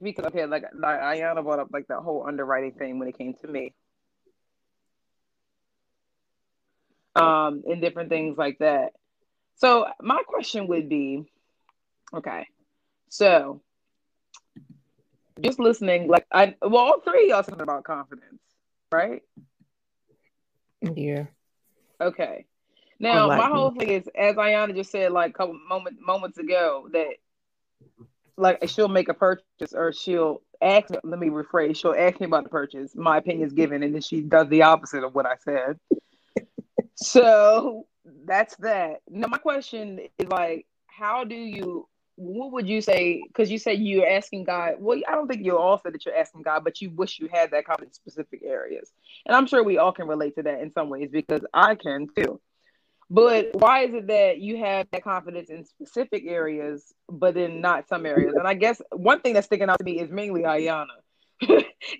Speaker 5: because okay, like, like Ayana brought up like that whole underwriting thing when it came to me, um, and different things like that. So my question would be, okay, so just listening, like I well, all three of y'all talking about confidence, right?
Speaker 1: Yeah.
Speaker 5: Okay. Now my whole thing is, as Ayana just said, like a couple moment moments ago, that like she'll make a purchase or she'll ask. Let me rephrase. She'll ask me about the purchase. My opinion is mm-hmm. given, and then she does the opposite of what I said. so that's that. Now my question is like, how do you? What would you say? Because you said you're asking God. Well, I don't think you all said that you're asking God, but you wish you had that confidence in specific areas. And I'm sure we all can relate to that in some ways because I can too. But why is it that you have that confidence in specific areas, but then not some areas? And I guess one thing that's sticking out to me is mainly Ayana.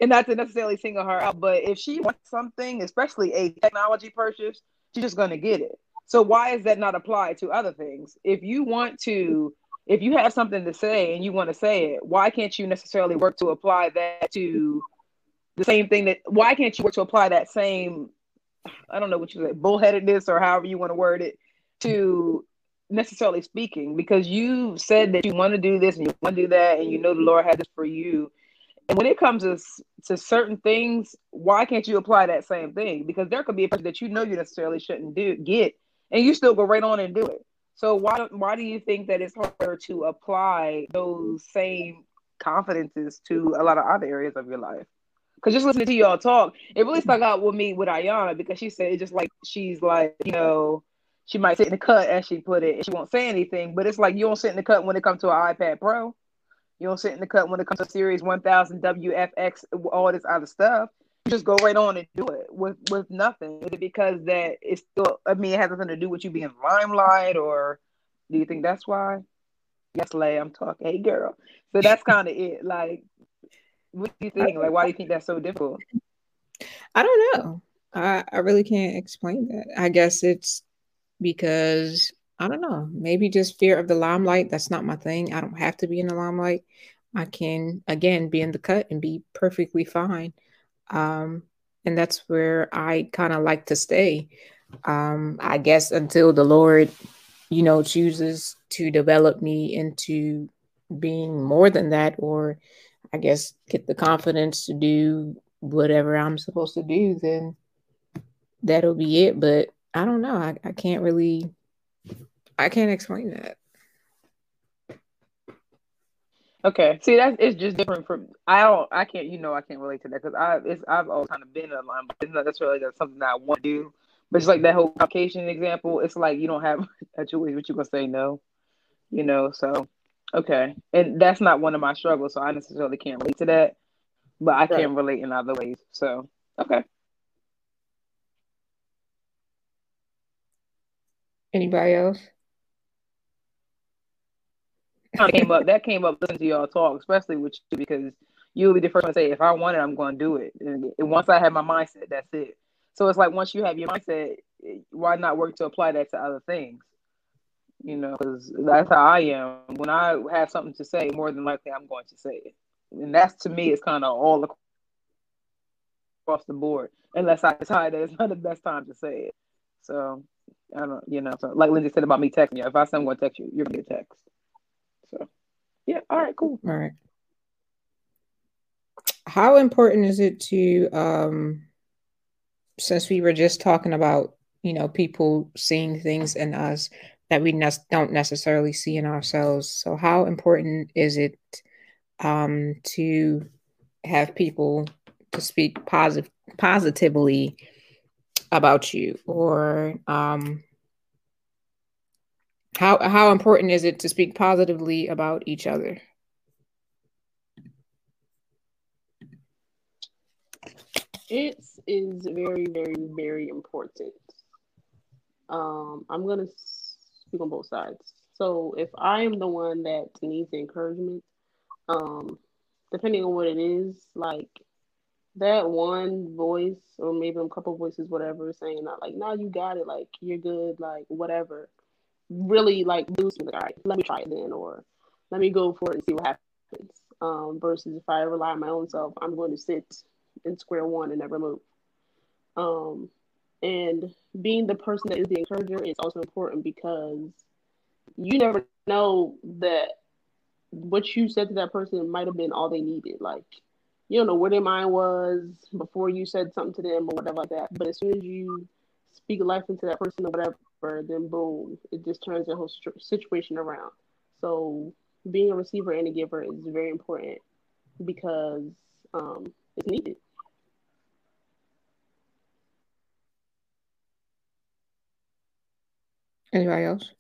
Speaker 5: and not to necessarily single her out, but if she wants something, especially a technology purchase, she's just going to get it. So why is that not applied to other things? If you want to, if you have something to say and you want to say it, why can't you necessarily work to apply that to the same thing that? Why can't you work to apply that same I don't know what you say, bullheadedness or however you want to word it, to necessarily speaking, because you said that you want to do this and you want to do that, and you know the Lord had this for you. And when it comes to to certain things, why can't you apply that same thing? Because there could be a person that you know you necessarily shouldn't do get, and you still go right on and do it. So why why do you think that it's harder to apply those same confidences to a lot of other areas of your life? Because just listening to y'all talk, it really stuck out with me with Ayana because she said it's just like she's like, you know, she might sit in the cut as she put it, and she won't say anything. But it's like you don't sit in the cut when it comes to an iPad Pro. You don't sit in the cut when it comes to Series 1000, WFX, all this other stuff. You just go right on and do it with with nothing. Is it because that it's still? I mean, it has nothing to do with you being limelight, or do you think that's why? Yes, Lay, I'm talking. Hey, girl. So that's kind of it. Like, what do you think? Like, why do you think that's so difficult?
Speaker 1: I don't know. I, I really can't explain that. I guess it's because I don't know, maybe just fear of the limelight. That's not my thing. I don't have to be in the limelight. I can again be in the cut and be perfectly fine. Um, and that's where I kind of like to stay. Um, I guess until the Lord, you know, chooses to develop me into being more than that, or I guess get the confidence to do whatever I'm supposed to do, then that'll be it. But I don't know. I, I can't really I can't explain that.
Speaker 5: Okay, see that it's just different from I don't I can't you know I can't relate to that because I it's I've always kind of been a line, but it's not necessarily that's something that I want to do. But it's like that whole Caucasian example. It's like you don't have a choice, but you're gonna say no, you know. So okay, and that's not one of my struggles, so I necessarily can't relate to that. But I
Speaker 1: Right.
Speaker 5: can relate in other ways. So okay,
Speaker 1: Anybody else?
Speaker 5: kind of came up that came up listening to y'all talk, especially with you because you'll be the first one to say if I want it, I'm going to do it. And and once I have my mindset, that's it. So it's like once you have your mindset, why not work to apply that to other things? You know, because that's how I am. When I have something to say, more than likely I'm going to say it, and that's to me is kind of all across the board, unless I decide that it's not the best time to say it. So I don't, you know, so like Lindsay said about me texting you. If I say I'm going to text you, you're going to text. So yeah, all right, cool.
Speaker 1: All right. How important is it to um since we were just talking about, you know, people seeing things in us that we ne- don't necessarily see in ourselves. So how important is it um to have people to speak positive positively about you or um How how important is it to speak positively about each other?
Speaker 4: It is very, very, very important. Um, I'm gonna speak on both sides. So if I am the one that needs encouragement, um, depending on what it is, like that one voice or maybe a couple voices, whatever, saying not like, no, you got it, like you're good, like whatever, really like boost me, like, all right, let me try it then, or let me go for it and see what happens. Um, versus if I rely on my own self, I'm going to sit in square one and never move. Um, and being the person that is the encourager is also important because you never know that what you said to that person might have been all they needed. Like, you don't know where their mind was before you said something to them or whatever like that. But as soon as you speak life into that person or whatever, then boom, it just turns the whole situation around. So being a receiver and a giver is very important because um, it's needed.
Speaker 1: Anybody else?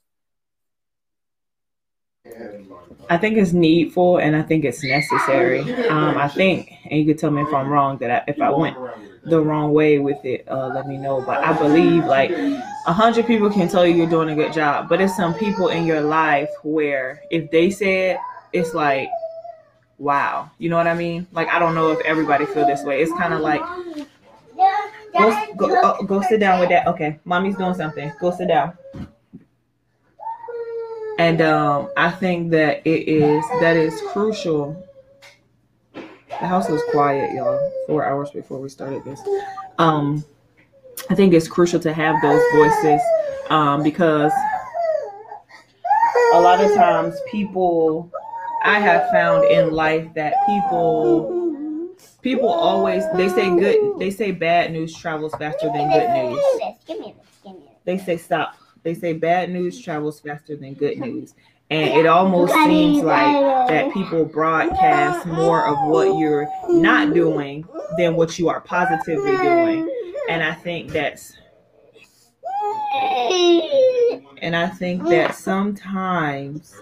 Speaker 2: I think it's needful and I think it's necessary. Um, I think, and you can tell me if I'm wrong, that I, if I went the wrong way with it, uh, let me know. But I believe like a hundred people can tell you you're doing a good job, but it's some people in your life where if they said, it's like, wow, you know what I mean? Like I don't know if everybody feel this way. It's kind of like go go, uh, go sit down with that. Okay, mommy's doing something. Go sit down. And um, I think that it is that is crucial. The house was quiet, y'all, four hours before we started this. Um, I think it's crucial to have those voices um, because a lot of times people I have found in life that people people always they say good they say bad news travels faster than good news. They say stop they say bad news travels faster than good news. And it almost seems like that people broadcast more of what you're not doing than what you are positively doing. And I think that's and I think that sometimes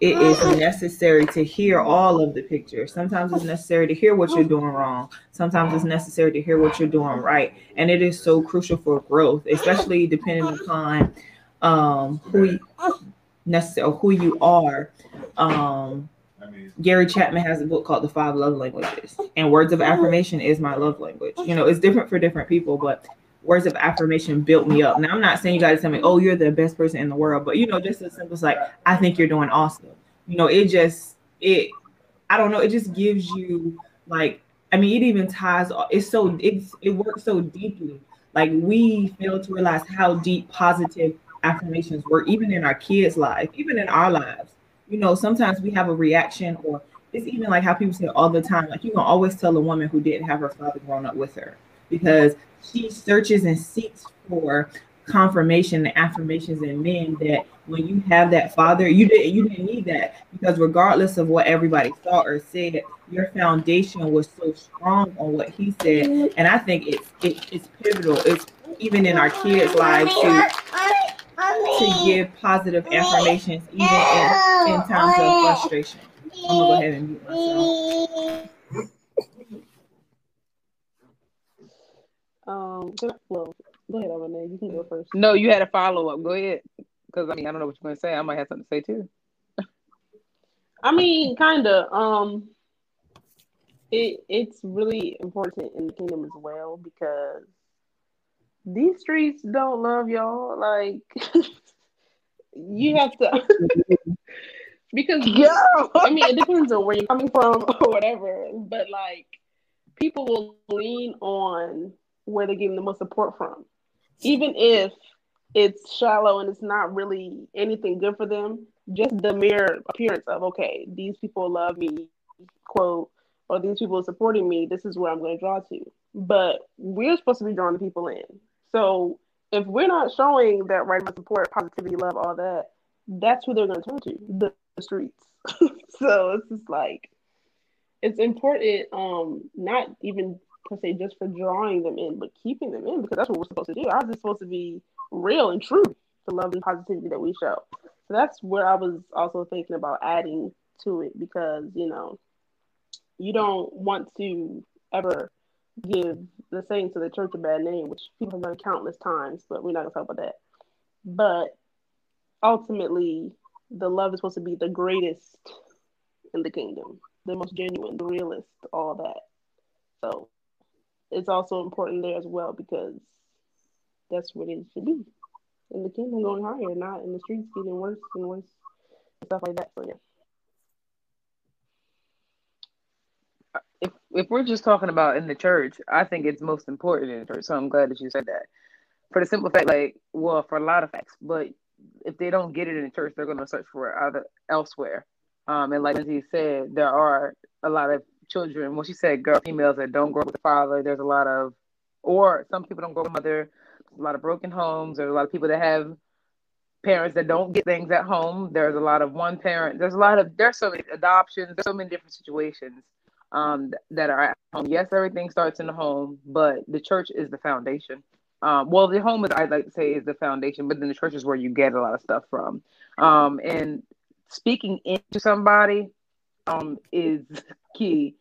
Speaker 2: it is necessary to hear all of the picture. Sometimes it's necessary to hear what you're doing wrong. Sometimes it's necessary to hear what you're doing right. And it is so crucial for growth, especially depending upon um, who you, necessarily who you are. Um, Gary Chapman has a book called The Five Love Languages, and words of affirmation is my love language. You know, it's different for different people, but words of affirmation built me up. Now, I'm not saying you got to tell me, oh, you're the best person in the world, but you know, just as simple as like, I think you're doing awesome. You know, it just, it, I don't know, it just gives you like, I mean, it even ties, it's so, it's, it works so deeply. Like, we fail to realize how deep positive affirmations work, even in our kids' life, even in our lives. You know, sometimes we have a reaction, or it's even like how people say all the time, like you can always tell a woman who didn't have her father growing up with her because she searches and seeks for confirmation and affirmations in men that when you have that father, you didn't you didn't need that because regardless of what everybody thought or said, your foundation was so strong on what he said, and I think it's it, it's pivotal. It's even in our kids' lives to to give positive affirmations even in, in times of frustration. I'm gonna go ahead and mute myself.
Speaker 4: Um, well, go ahead, Renee. You can go first.
Speaker 5: No, you had a follow up. Go ahead, because I mean I don't know what you're going to say. I might have something to say too.
Speaker 4: I mean, kind of. Um, it it's really important in the kingdom as well because these streets don't love y'all. Like you have to because yeah, I mean it depends on where you're coming from or whatever. But like people will lean on where they're getting the most support from, even if it's shallow and it's not really anything good for them. Just the mere appearance of okay, these people love me, quote, or these people are supporting me. This is where I'm going to draw to. But we're supposed to be drawing the people in. So if we're not showing that right support, positivity, love, all that, that's who they're going to turn to the, the streets. so it's just like it's important, um, not even per se just for drawing them in, but keeping them in because that's what we're supposed to do. Ours is supposed to be real and true, the love and positivity that we show. So that's where I was also thinking about adding to it because, you know, you don't want to ever give the saints of the church a bad name, which people have done countless times, but we're not gonna talk about that. But ultimately, the love is supposed to be the greatest in the kingdom, the most genuine, the realest, all that. So it's also important there as well because that's what it should be in the kingdom going higher, not in the streets getting worse and worse and stuff like that. So yeah.
Speaker 5: If if we're just talking about in the church, I think it's most important in the church. So I'm glad that you said that. For the simple fact, like, well, for a lot of facts, but if they don't get it in the church, they're going to search for it other elsewhere. Um, and like he said, there are a lot of children. Well, she said, girl, females that don't grow up with a father. There's a lot of, or some people don't grow up with a mother. A lot of broken homes. There's a lot of people that have parents that don't get things at home. There's a lot of one parent. There's a lot of there's so many adoptions. There's so many different situations um, that are at home. Yes, everything starts in the home, but the church is the foundation. Um, well, the home is I like to say is the foundation, but then the church is where you get a lot of stuff from. Um, and speaking into somebody um, is key,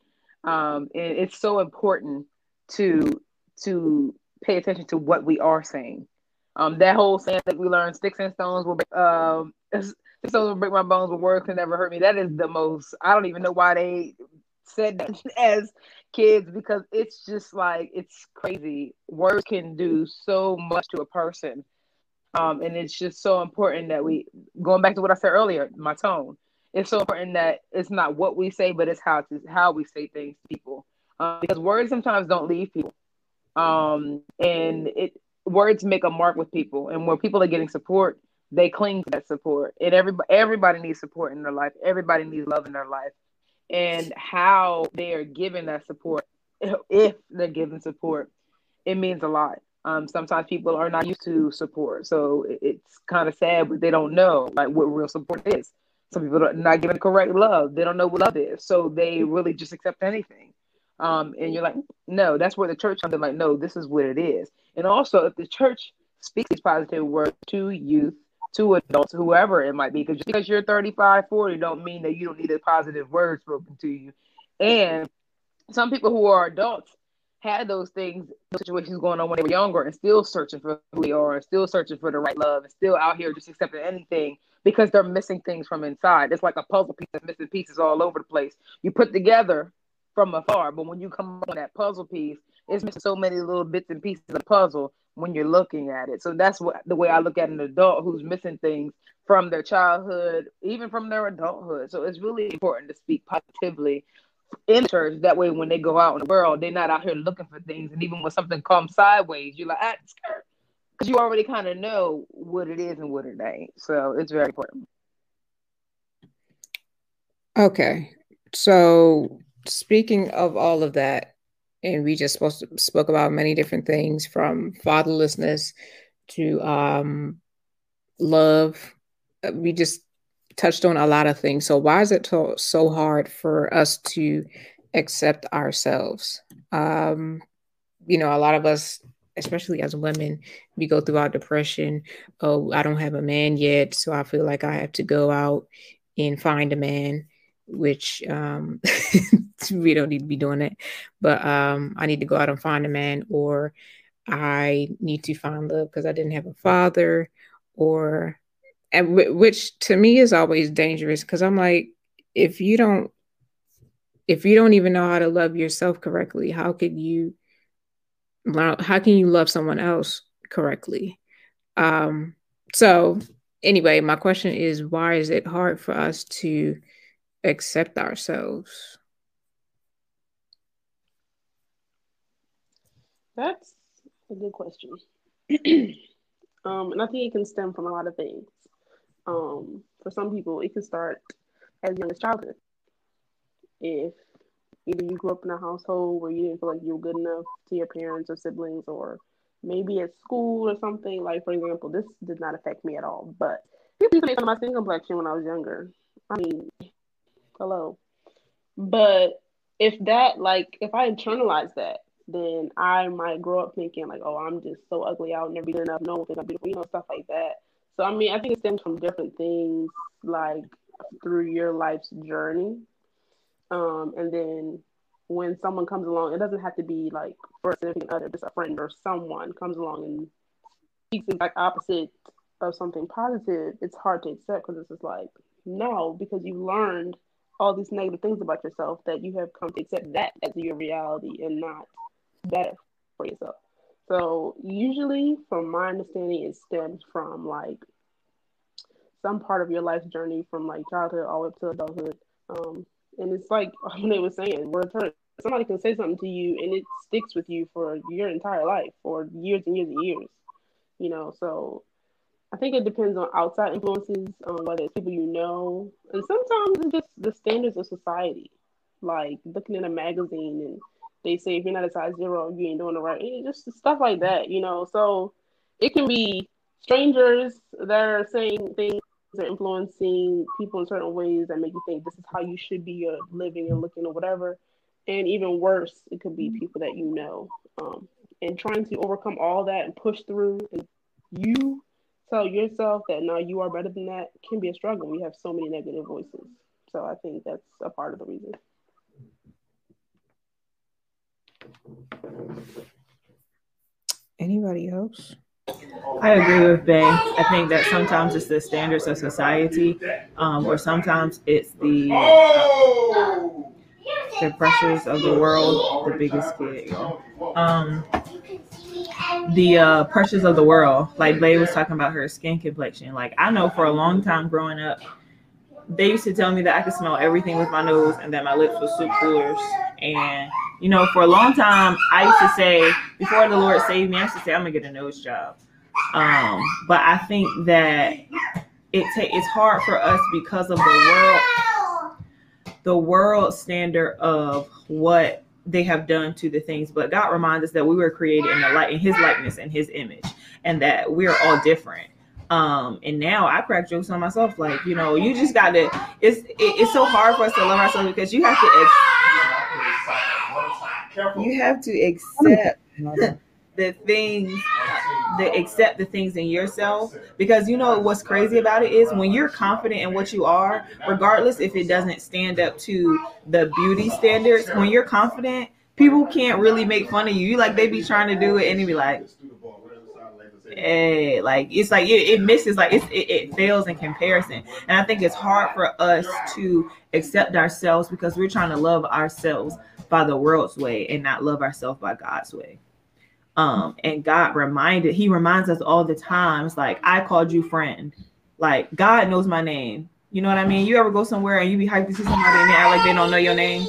Speaker 5: um, and it's so important to to pay attention to what we are saying. Um, that whole saying that we learned, sticks and stones will break, um, will break my bones, but words can never hurt me. That is the most. I don't even know why they said that as kids because it's just like it's crazy. Words can do so much to a person. Um, and it's just so important that we going back to what I said earlier, my tone. It's so important that it's not what we say, but it's how to how we say things to people. Um, because words sometimes don't leave people. Um, and it words make a mark with people, and where people are getting support, they cling to that support. And everybody everybody needs support in their life. Everybody needs love in their life and how they are given that support, if they're given support, it means a lot. Um, sometimes people are not used to support, so it's kind of sad, but they don't know like what real support is. Some people are not giving correct love; they don't know what love is, so they really just accept anything. Um, and you're like, no, that's where the church comes in. Like, no, this is what it is. And also, if the church speaks these positive words to youth, to adults, whoever it might be. Because because you're 35, 40 don't mean that you don't need a positive word spoken to you. And some people who are adults had those things, those situations going on when they were younger and still searching for who they are and still searching for the right love and still out here just accepting anything because they're missing things from inside. It's like a puzzle piece missing pieces all over the place. You put together from afar, but when you come on that puzzle piece, it's missing so many little bits and pieces of puzzle when you're looking at it. So that's what the way I look at an adult who's missing things from their childhood, even from their adulthood. So it's really important to speak positively in church. That way, when they go out in the world, they're not out here looking for things. And even when something comes sideways, you're like, ah, because you already kind of know what it is and what it ain't. So it's very important.
Speaker 1: Okay. So speaking of all of that, and we just spoke, spoke about many different things from fatherlessness to um, love. Uh, we just touched on a lot of things. So why is it so, so hard for us to accept ourselves? Um, you know, a lot of us, especially as women, we go through our depression. Oh, I don't have a man yet, so I feel like I have to go out and find a man which um, we don't need to be doing it. But um, I need to go out and find a man, or I need to find love because I didn't have a father, or w- which to me is always dangerous because I'm like, if you don't, if you don't even know how to love yourself correctly, how could you? How can you love someone else correctly? Um, so anyway, my question is, why is it hard for us to accept ourselves?
Speaker 4: That's a good question. um, and I think it can stem from a lot of things. Um, for some people, it can start as young as childhood. If either you grew up in a household where you didn't feel like you were good enough to your parents or siblings, or maybe at school or something. Like, for example, this did not affect me at all, but people used to make fun of my skin complexion when I was younger. I mean, hello. But if that, like, if I internalize that, then I might grow up thinking like, oh, I'm just so ugly. I'll never be good enough. No one thinks I'm beautiful. You know, stuff like that. So I mean, I think it stems from different things, like through your life's journey, um, and then when someone comes along, it doesn't have to be like for a significant other, just a friend or someone comes along and speaks the exact opposite of something positive. It's hard to accept because it's just like no, because you learned all these negative things about yourself that you have come to accept that as your reality and not better for yourself. So usually, from my understanding, it stems from like some part of your life journey from like childhood all the way up to adulthood. Um, and it's like they was saying, hurt. Somebody can say something to you and it sticks with you for your entire life or years and years and years. You know, so I think it depends on outside influences, um, whether it's people you know, and sometimes it's just the standards of society. Like looking in a magazine and they say if you're not a size zero, you ain't doing the right. Just stuff like that, you know. So it can be strangers that are saying things are influencing people in certain ways that make you think this is how you should be uh, living and looking or whatever. And even worse, it could be people that you know. Um, and trying to overcome all that and push through and you tell yourself that now you are better than that can be a struggle. We have so many negative voices. So I think that's a part of the reason.
Speaker 1: Anybody else?
Speaker 2: I agree with Bay. I think that sometimes it's the standards of society, um, or sometimes it's the uh, the pressures of the world. The biggest kid, um, the uh, pressures of the world. Like Bay was talking about her skin complexion. Like I know for a long time growing up, they used to tell me that I could smell everything with my nose and that my lips were soup coolers. And you know, for a long time, I used to say before the Lord saved me, I used to say I'm gonna get a nose job. Um, but I think that it ta- it's hard for us because of the world, the world standard of what they have done to the things. But God reminds us that we were created in the light, in His likeness and His image, and that we're all different. Um, and now I crack jokes on myself, like you know, you just got to. It's it, it's so hard for us to love ourselves because you have to. Ex- you have to accept the things the accept the things in yourself. Because you know what's crazy about it is when you're confident in what you are regardless if it doesn't stand up to the beauty standards when you're confident people can't really make fun of you. Like they be trying to do it and they be like hey like it's like it, it misses like it, it fails in comparison. And i think it's hard for us to accept ourselves because we're trying to love ourselves by the world's way and not love ourselves by god's way um, and God reminded, He reminds us all the times, like, I called you friend. Like, God knows my name. You know what I mean? You ever go somewhere and you be hyped to see somebody and they act like they don't know your name?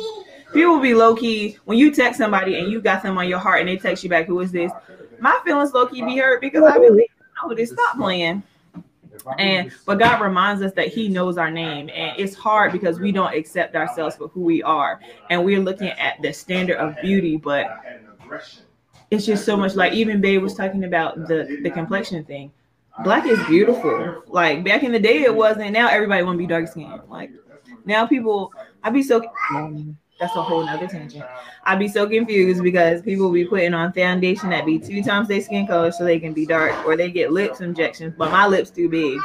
Speaker 2: People be low key when you text somebody and you got them on your heart and they text you back, who is this? My feelings low key be hurt because I be like, oh, this stop playing. And but God reminds us that He knows our name, and it's hard because we don't accept ourselves for who we are, and we're looking at the standard of beauty, but it's just so much like even Babe was talking about the the complexion thing. Black is beautiful. Like back in the day, it wasn't. Now everybody want to be dark skinned. Like now people, I'd be so. That's a whole nother tangent. I'd be so confused because people be putting on foundation that be two times their skin color so they can be dark, or they get lips injections, but my lips too big.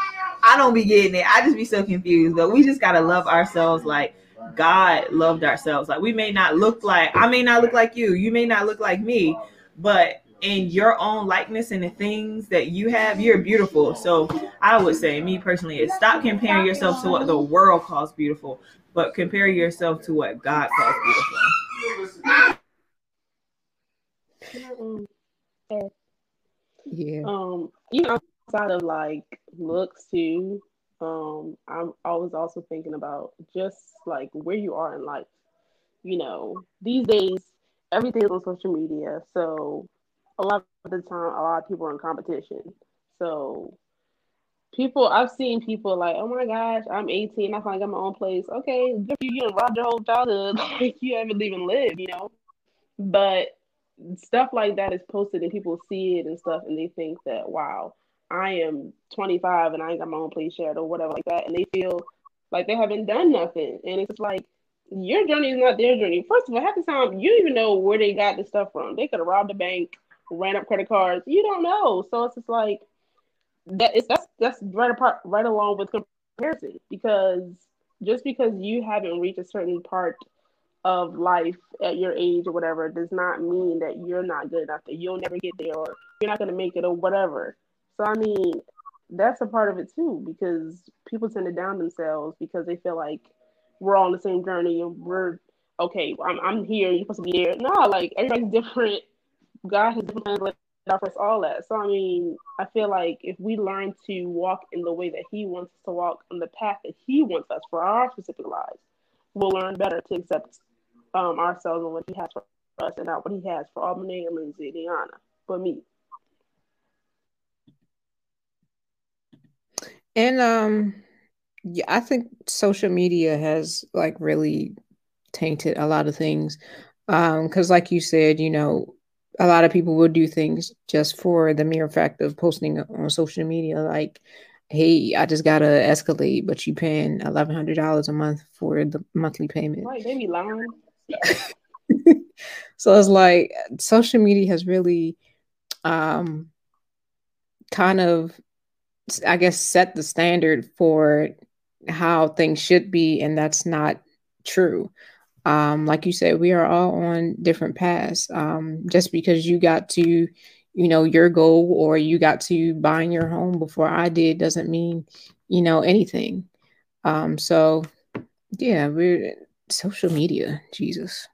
Speaker 2: I don't be getting it. I just be so confused. But we just gotta love ourselves like God loved ourselves. Like we may not look like I may not look like you, you may not look like me, but in your own likeness and the things that you have, you're beautiful. So I would say, me personally, is stop comparing yourself to what the world calls beautiful, but compare yourself to what God calls
Speaker 4: beautiful. Yeah. Um, you know, outside of like looks too, um, I'm always also thinking about just like where you are in life. You know, these days everything's on social media. So a lot of the time, a lot of people are in competition. So people, I've seen people like, oh my gosh, I'm 18, I finally got my own place. Okay, good for you. You robbed your whole childhood. like you haven't even lived, you know. But stuff like that is posted and people see it and stuff, and they think that wow, I am 25 and I ain't got my own place yet or whatever like that, and they feel like they haven't done nothing, and it's like your journey is not their journey. First of all, half the time you even know where they got the stuff from. They could have robbed a bank, ran up credit cards. You don't know. So it's just like that is that's that's right apart right along with comparison because just because you haven't reached a certain part of life at your age or whatever does not mean that you're not good enough that you'll never get there or you're not going to make it or whatever. So i mean that's a part of it too because people tend to down themselves because they feel like we're all on the same journey and we're okay i'm, I'm here you're supposed to be there. No like everybody's different. God has different plans us all that so i mean i feel like if we learn to walk in the way that he wants us to walk on the path that he wants us for our specific lives we'll learn better to accept um, ourselves and what he has for us and not what he has for Albany and Lindsay and but me.
Speaker 1: And um yeah, I think social media has like really tainted a lot of things. Um, because like you said, you know, a lot of people will do things just for the mere fact of posting on social media, like, hey, I just got to Escalade, but you paying eleven hundred dollars a month for the monthly payment.
Speaker 4: Right, they be lying.
Speaker 1: so it's like social media has really um kind of I guess set the standard for how things should be and that's not true. Um like you said we are all on different paths. Um just because you got to you know your goal or you got to buying your home before I did doesn't mean you know anything. Um so yeah, we're social media, Jesus.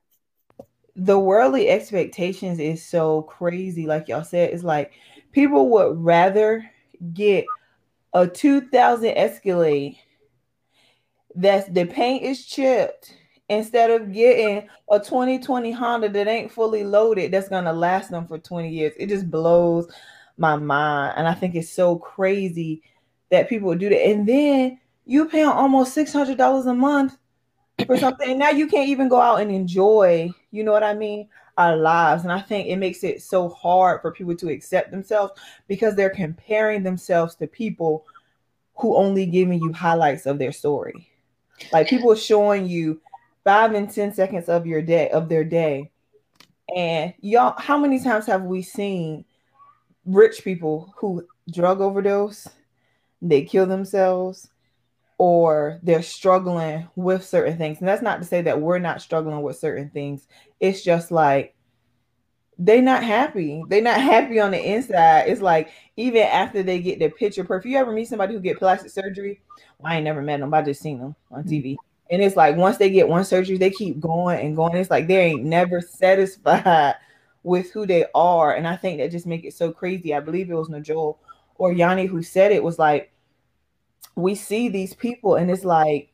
Speaker 2: The worldly expectations is so crazy. Like y'all said, it's like people would rather get a 2000 Escalade that's the paint is chipped instead of getting a 2020 Honda that ain't fully loaded that's gonna last them for 20 years. It just blows my mind. And I think it's so crazy that people do that. And then you pay almost $600 a month for something. And now you can't even go out and enjoy, you know what I mean, our lives. And I think it makes it so hard for people to accept themselves because they're comparing themselves to people who only giving you highlights of their story. Like people showing you five and ten seconds of your day of their day. And y'all, how many times have we seen rich people who drug overdose, they kill themselves, or they're struggling with certain things. And that's not to say that we're not struggling with certain things. It's just like they're not happy. They're not happy on the inside. It's like even after they get their picture perfect. You ever meet somebody who get plastic surgery? Well, I ain't never met them. I just seen them on mm. TV. And it's like once they get one surgery, they keep going and going. It's like they ain't never satisfied with who they are. And I think that just make it so crazy. I believe it was Najol or Yanni who said it was like we see these people and it's like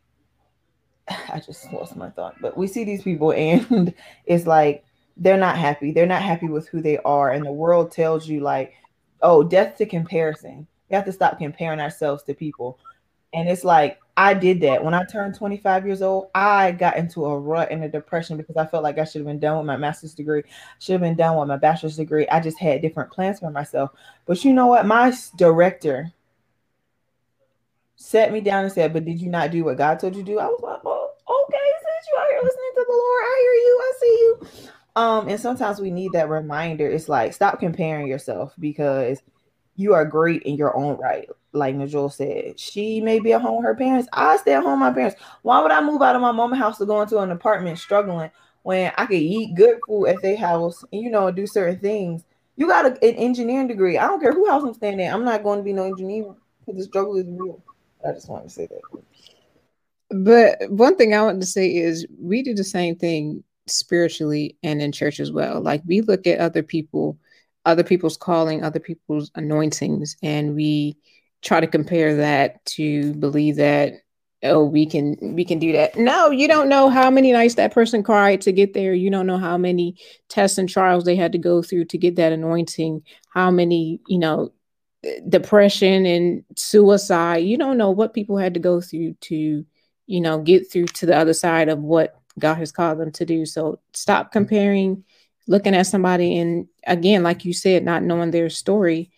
Speaker 2: I just lost my thought, but we see these people and it's like they're not happy. They're not happy with who they are. And the world tells you, like, oh, death to comparison. We have to stop comparing ourselves to people. And it's like, I did that when I turned 25 years old. I got into a rut and a depression because I felt like I should have been done with my master's degree, should have been done with my bachelor's degree. I just had different plans for myself. But you know what? My director sat me down and said, But did you not do what God told you to do? I was like, Well, okay, since you out here listening to the Lord, I hear you, I see you. Um, and sometimes we need that reminder. It's like stop comparing yourself because you are great in your own right. Like Najol said, she may be at home with her parents. I stay at home with my parents. Why would I move out of my mama house to go into an apartment struggling when I could eat good food at their house and you know do certain things? You got a, an engineering degree. I don't care who house I'm staying in. I'm not going to be no engineer because the struggle is real. I just want to say that.
Speaker 1: But one thing I want to say is we do the same thing spiritually and in church as well. Like we look at other people, other people's calling, other people's anointings, and we try to compare that to believe that oh we can we can do that. No you don't know how many nights that person cried to get there. You don't know how many tests and trials they had to go through to get that anointing how many you know depression and suicide. You don't know what people had to go through to you know get through to the other side of what god has called them to do. So stop comparing looking at somebody and again like you said not knowing their story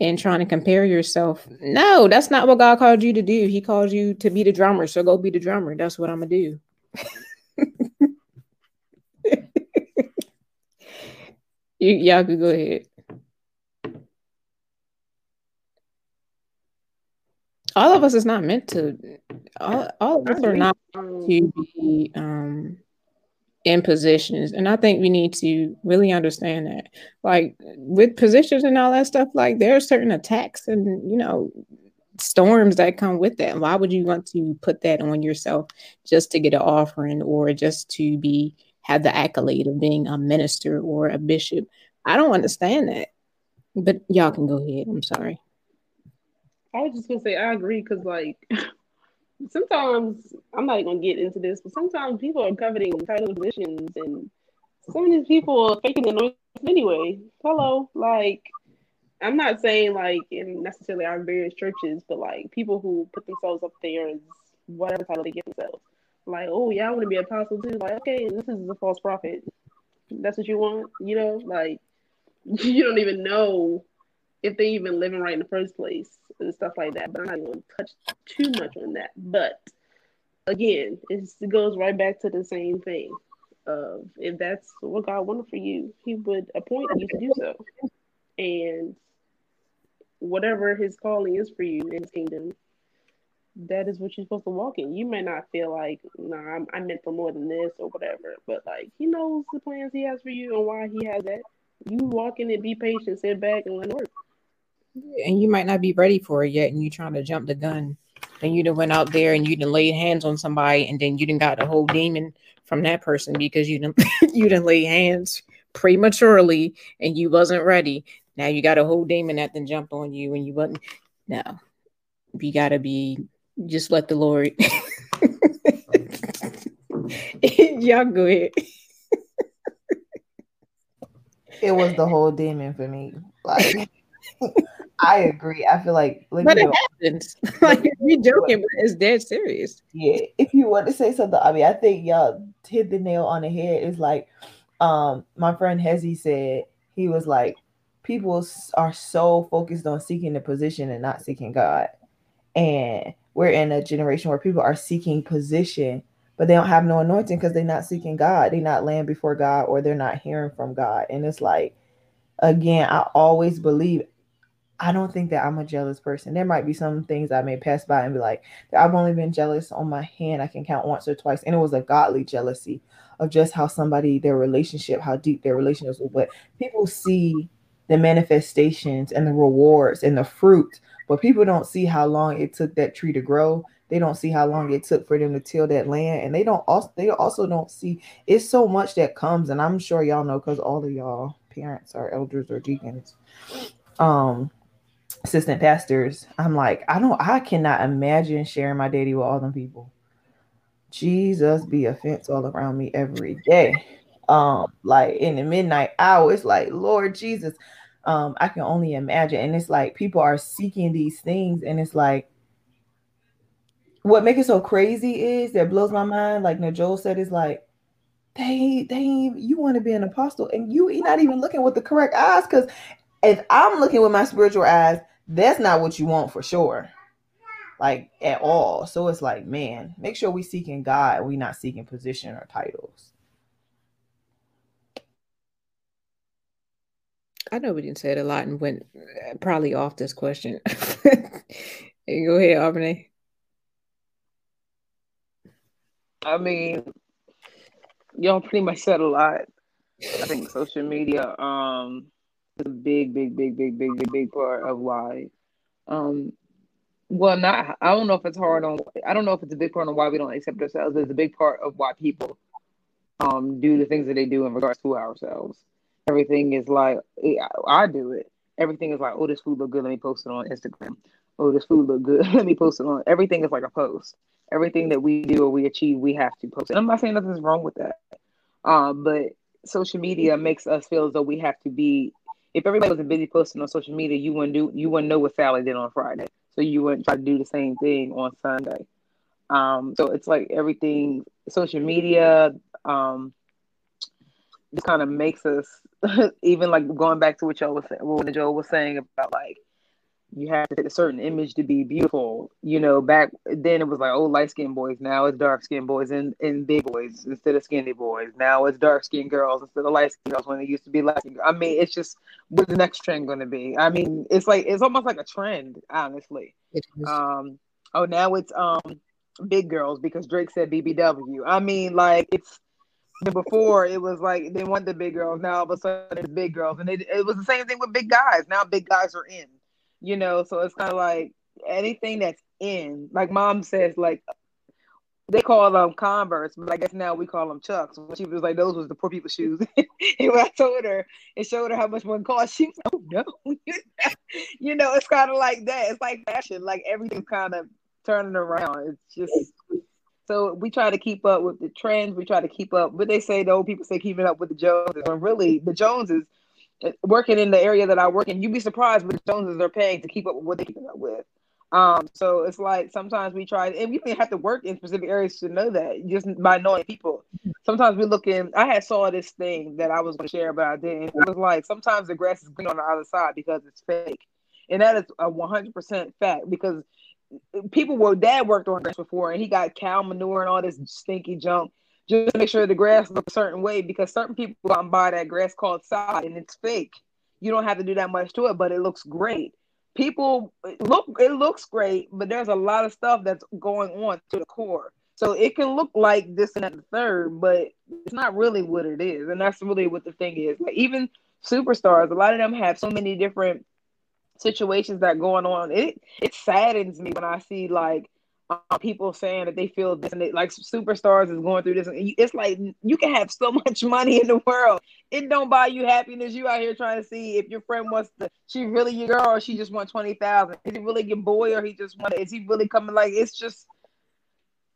Speaker 1: and trying to compare yourself. No that's not what god called you to do. He called you to be the drummer so go be the drummer. That's what i'm gonna do. You, y'all could go ahead. All of us is not meant to. All, all of us are not
Speaker 4: Um,
Speaker 1: to be um, in positions, and I think we need to really understand that. Like with positions and all that stuff, like there are certain attacks and you know storms that come with that. Why would you want to put that on yourself just to get an offering or just to be have the accolade of being a minister or a bishop? I don't understand that. But y'all can go ahead. I'm sorry.
Speaker 4: I was just gonna say I agree because like sometimes I'm not gonna get into this, but sometimes people are coveting title positions and some of these people are faking the noise anyway. Hello, like I'm not saying like in necessarily our various churches, but like people who put themselves up there as whatever title they give themselves. Like, oh yeah, I want to be apostle too. Like, okay, this is a false prophet. That's what you want, you know? Like, you don't even know if they even living right in the first place and stuff like that. But I'm not going to touch too much on that. But again, it goes right back to the same thing. Of if that's what God wanted for you, He would appoint you to do so, and whatever His calling is for you in His kingdom, that is what you're supposed to walk in. You may not feel like, nah, I'm, I'm meant for more than this or whatever, but like He knows the plans He has for you and why He has that. You walk in and be patient, sit back and let it work.
Speaker 1: And you might not be ready for it yet, and you're trying to jump the gun. And you done went out there and you done laid hands on somebody, and then you done got the whole demon from that person because you didn't you didn't lay hands prematurely and you wasn't ready. Now you got a whole demon that then jumped on you and you wasn't. No, you gotta be. Just let the Lord. Y'all go ahead.
Speaker 2: It was the whole demon for me. Like I agree. I feel like, like
Speaker 1: But
Speaker 2: you
Speaker 1: it
Speaker 2: know,
Speaker 1: happens. Like you're joking, but it's dead serious.
Speaker 2: yeah. If you want to say something, I mean, I think y'all hit the nail on the head. It's like, um, my friend Hezzy said he was like, people are so focused on seeking the position and not seeking God, and we're in a generation where people are seeking position, but they don't have no anointing because they're not seeking God. They're not laying before God, or they're not hearing from God, and it's like, again, I always believe. I don't think that I'm a jealous person. There might be some things I may pass by and be like, I've only been jealous on my hand. I can count once or twice. And it was a godly jealousy of just how somebody, their relationship, how deep their relationship was. But people see the manifestations and the rewards and the fruit, but people don't see how long it took that tree to grow. They don't see how long it took for them to till that land. And they don't also they also don't see it's so much that comes. And I'm sure y'all know because all of y'all parents are elders or deacons. Um assistant pastors, I'm like, I don't, I cannot imagine sharing my daddy with all them people. Jesus be a fence all around me every day. Um, like in the midnight hour, it's like, Lord Jesus, um, I can only imagine. And it's like people are seeking these things, and it's like what makes it so crazy is that blows my mind. Like Joel said, is like they they you want to be an apostle, and you not even looking with the correct eyes because if I'm looking with my spiritual eyes, that's not what you want for sure. Like at all. So it's like, man, make sure we seeking God, we not seeking position or titles.
Speaker 1: I know we didn't say it a lot and went uh, probably off this question. Go ahead, Aubrey.
Speaker 5: I mean, y'all pretty much said a lot. I think social media um is a big, big, big, big, big, big, big part of why. Um, well, not I don't know if it's hard on. I don't know if it's a big part on why we don't accept ourselves. It's a big part of why people um do the things that they do in regards to ourselves. Everything is like I do it. Everything is like, oh, this food look good. Let me post it on Instagram. Oh, this food look good. Let me post it on. Everything is like a post. Everything that we do or we achieve, we have to post. And I'm not saying nothing's wrong with that. Um, but social media makes us feel as though we have to be. If everybody wasn't busy posting on social media, you wouldn't do. You wouldn't know what Sally did on Friday, so you wouldn't try to do the same thing on Sunday. Um, so it's like everything. Social media um, just kind of makes us even like going back to what y'all was saying, what Joe was saying about like you have to fit a certain image to be beautiful. You know, back then it was like, oh, light skinned boys. Now it's dark skinned boys and, and big boys instead of skinny boys. Now it's dark skinned girls instead of light skinned girls when it used to be light skinned. I mean, it's just what's the next trend going to be? I mean, it's like, it's almost like a trend, honestly. Um, oh now it's um big girls because Drake said BBW. I mean, like it's before it was like they want the big girls. Now all of a sudden it's big girls, and it, it was the same thing with big guys. Now big guys are in, you know. So it's kind of like anything that's in. Like mom says, like they call them Converse, but I guess now we call them Chucks. She was like, those was the poor people's shoes. and when I told her and showed her how much one cost, she was like, oh no. you know, it's kind of like that. It's like fashion. Like everything's kind of turning around. It's just so we try to keep up with the trends. We try to keep up. But they say the old people say keeping up with the Joneses. When really the Joneses working in the area that I work in, you'd be surprised what the Joneses are paying to keep up with what they're keeping up with. Um, so it's like sometimes we try, and we didn't have to work in specific areas to know that just by knowing people. Sometimes we look in. I had saw this thing that I was going to share, but I didn't. It was like sometimes the grass is green on the other side because it's fake, and that is a one hundred percent fact because people were dad worked on grass before, and he got cow manure and all this stinky junk just make sure the grass looks a certain way because certain people go out and buy that grass called sod and it's fake. You don't have to do that much to it, but it looks great people look it looks great, but there's a lot of stuff that's going on to the core. So it can look like this and that and the third, but it's not really what it is. And that's really what the thing is. Like even superstars, a lot of them have so many different situations that going on. It it saddens me when I see like uh, people saying that they feel this and they, like superstars is going through this. And it's like you can have so much money in the world. It don't buy you happiness. You out here trying to see if your friend wants to, she really your girl or she just want 20,000. Is he really your boy or he just want, is he really coming? Like, it's just,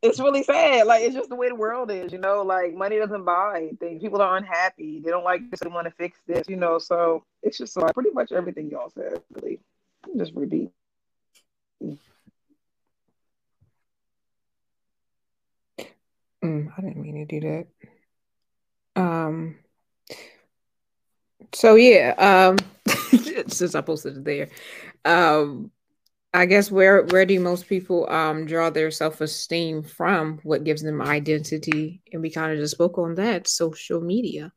Speaker 5: it's really sad. Like, it's just the way the world is, you know, like money doesn't buy things. People are unhappy. They don't like this. They want to fix this, you know? So it's just like pretty much everything y'all said, really. Just repeat.
Speaker 1: Mm, I didn't mean to do that. Um. So yeah. Um. since I posted it there, um, I guess where where do most people um draw their self esteem from? What gives them identity? And we kind of just spoke on that. Social media.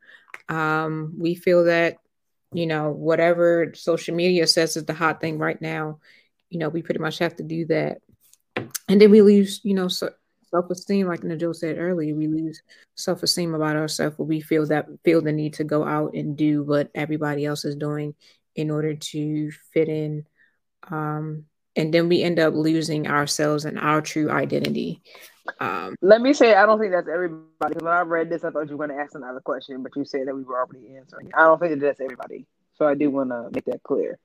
Speaker 1: Um, we feel that you know whatever social media says is the hot thing right now. You know, we pretty much have to do that, and then we lose you know so self esteem, like Najol said earlier, we lose self esteem about ourselves where we feel that feel the need to go out and do what everybody else is doing in order to fit in. Um, and then we end up losing ourselves and our true identity.
Speaker 5: Um, Let me say, I don't think that's everybody. When I read this, I thought you were going to ask another question, but you said that we were already answering. I don't think that that's everybody. So I do want to make that clear.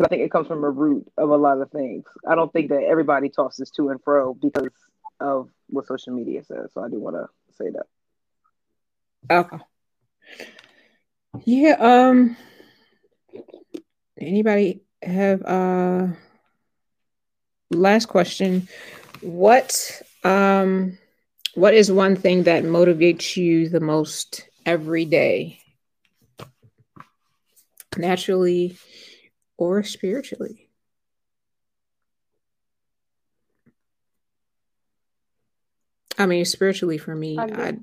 Speaker 5: I think it comes from a root of a lot of things. I don't think that everybody tosses to and fro because of what social media says. So I do want to say that.
Speaker 1: Okay. Yeah. Um. Anybody have uh last question? What um what is one thing that motivates you the most every day? Naturally or spiritually? I mean, spiritually for me, I.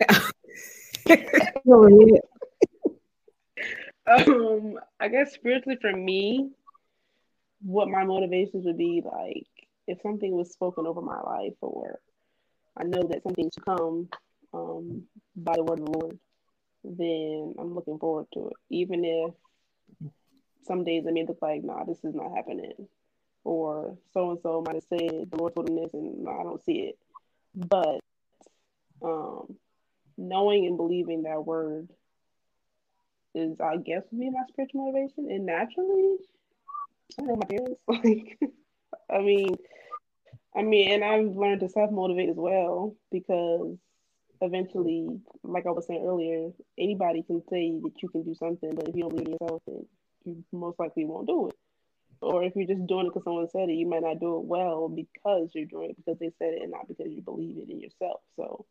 Speaker 4: um, I guess spiritually for me, what my motivations would be like if something was spoken over my life, or I know that something to come um, by the word of the Lord, then I'm looking forward to it. Even if some days it may look like, nah, this is not happening or so and so might have said the Lord told him this, and I don't see it. But um, knowing and believing that word is, I guess, would be my spiritual motivation. And naturally, I know my parents. Like, I mean, I mean, and I've learned to self motivate as well because eventually, like I was saying earlier, anybody can say that you can do something, but if you don't believe in yourself, then you most likely won't do it or if you're just doing it because someone said it, you might not do it well because you're doing it because they said it and not because you believe it in yourself. So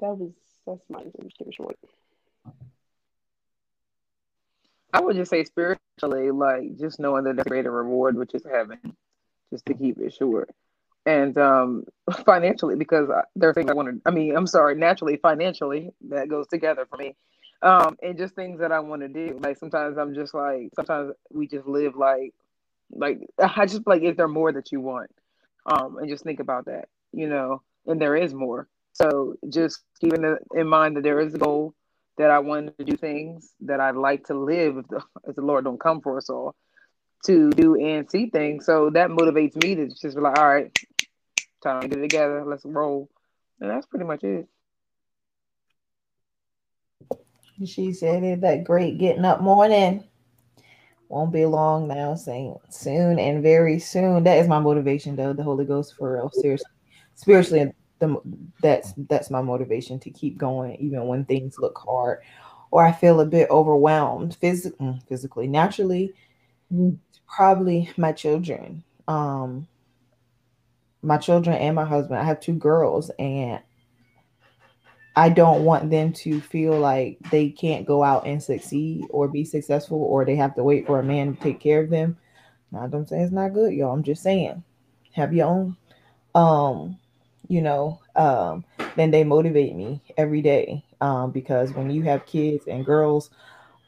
Speaker 4: that was that's my answer short.
Speaker 5: I would just say spiritually, like just knowing that there's a greater reward, which is heaven, just to keep it short. And um, financially, because there are things I want to, I mean, I'm sorry, naturally, financially, that goes together for me um, and just things that I want to do. Like sometimes I'm just like, sometimes we just live like Like I just like is there more that you want? Um, and just think about that, you know, and there is more. So just keeping in mind that there is a goal that I want to do things that I'd like to live if the, if the Lord don't come for us all to do and see things. So that motivates me to just be like, all right, time to get it together. Let's roll. And that's pretty much it.
Speaker 2: She said it that great getting up morning. Won't be long now, saying soon and very soon. That is my motivation, though. The Holy Ghost for real, seriously, spiritually. The, that's that's my motivation to keep going, even when things look hard, or I feel a bit overwhelmed, phys- mm, physically, naturally. Mm, probably my children. Um, my children and my husband. I have two girls, and I don't want them to feel like they can't go out and succeed or be successful or they have to wait for a man to take care of them. Now, I'm saying it's not good, y'all. I'm just saying, have your own. Um, you know, um, then they motivate me every day. Um, because when you have kids and girls,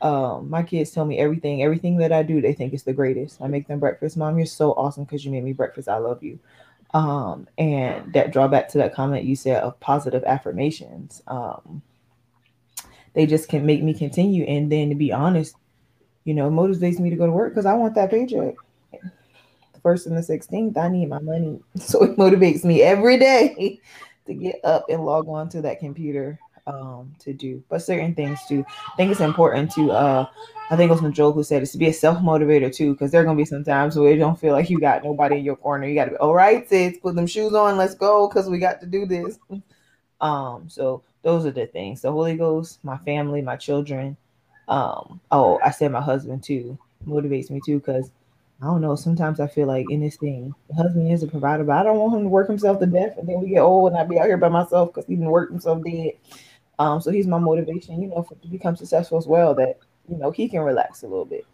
Speaker 2: um, my kids tell me everything, everything that I do, they think it's the greatest. I make them breakfast. Mom, you're so awesome because you made me breakfast. I love you um, and that drawback to that comment you said of positive affirmations um, they just can make me continue and then to be honest you know motivates me to go to work because i want that paycheck. The first and the 16th i need my money. So it motivates me every day to get up and log on to that computer um, to do, but certain things too. I think it's important to. Uh, I think it was Joel who said it's to be a self motivator too, because there are gonna be some times where you don't feel like you got nobody in your corner. You got to be all right, sis. Put them shoes on. Let's go, because we got to do this. Um, so those are the things. The Holy Ghost, my family, my children. Um, oh, I said my husband too motivates me too, because I don't know. Sometimes I feel like in this thing, the husband is a provider, but I don't want him to work himself to death, and then we get old and I be out here by myself because he been working himself dead. Um, so he's my motivation, you know, for, to become successful as well. That you know he can relax a little bit.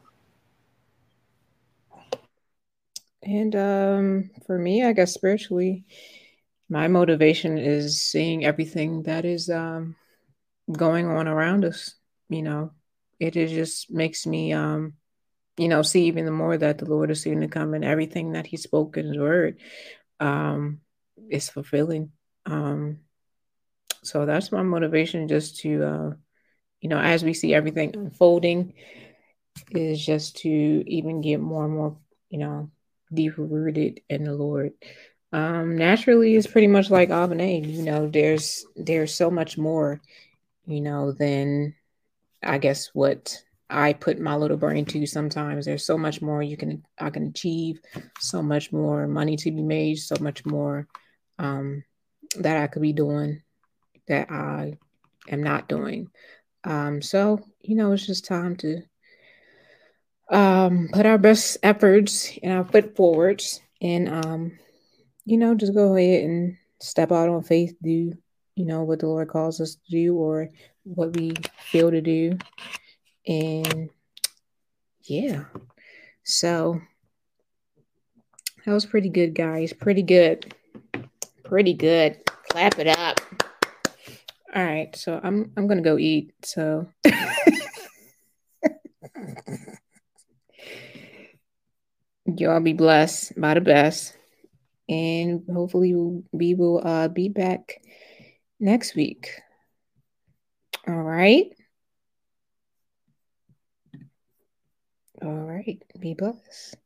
Speaker 1: And um, for me, I guess spiritually, my motivation is seeing everything that is um, going on around us. You know, it is just makes me, um, you know, see even the more that the Lord is soon to come and everything that He spoke in His Word um, is fulfilling. Um, so that's my motivation just to uh, you know as we see everything unfolding is just to even get more and more you know deeper rooted in the lord um naturally it's pretty much like Abane. you know there's there's so much more you know than i guess what i put my little brain to sometimes there's so much more you can i can achieve so much more money to be made so much more um that i could be doing that I am not doing. Um, so, you know, it's just time to um, put our best efforts and our foot forwards and, um, you know, just go ahead and step out on faith, do, you know, what the Lord calls us to do or what we feel to do. And yeah, so that was pretty good, guys. Pretty good. Pretty good. Clap it up. All right, so I'm I'm gonna go eat. So y'all be blessed by the best, and hopefully we will uh, be back next week. All right. All right. Be blessed.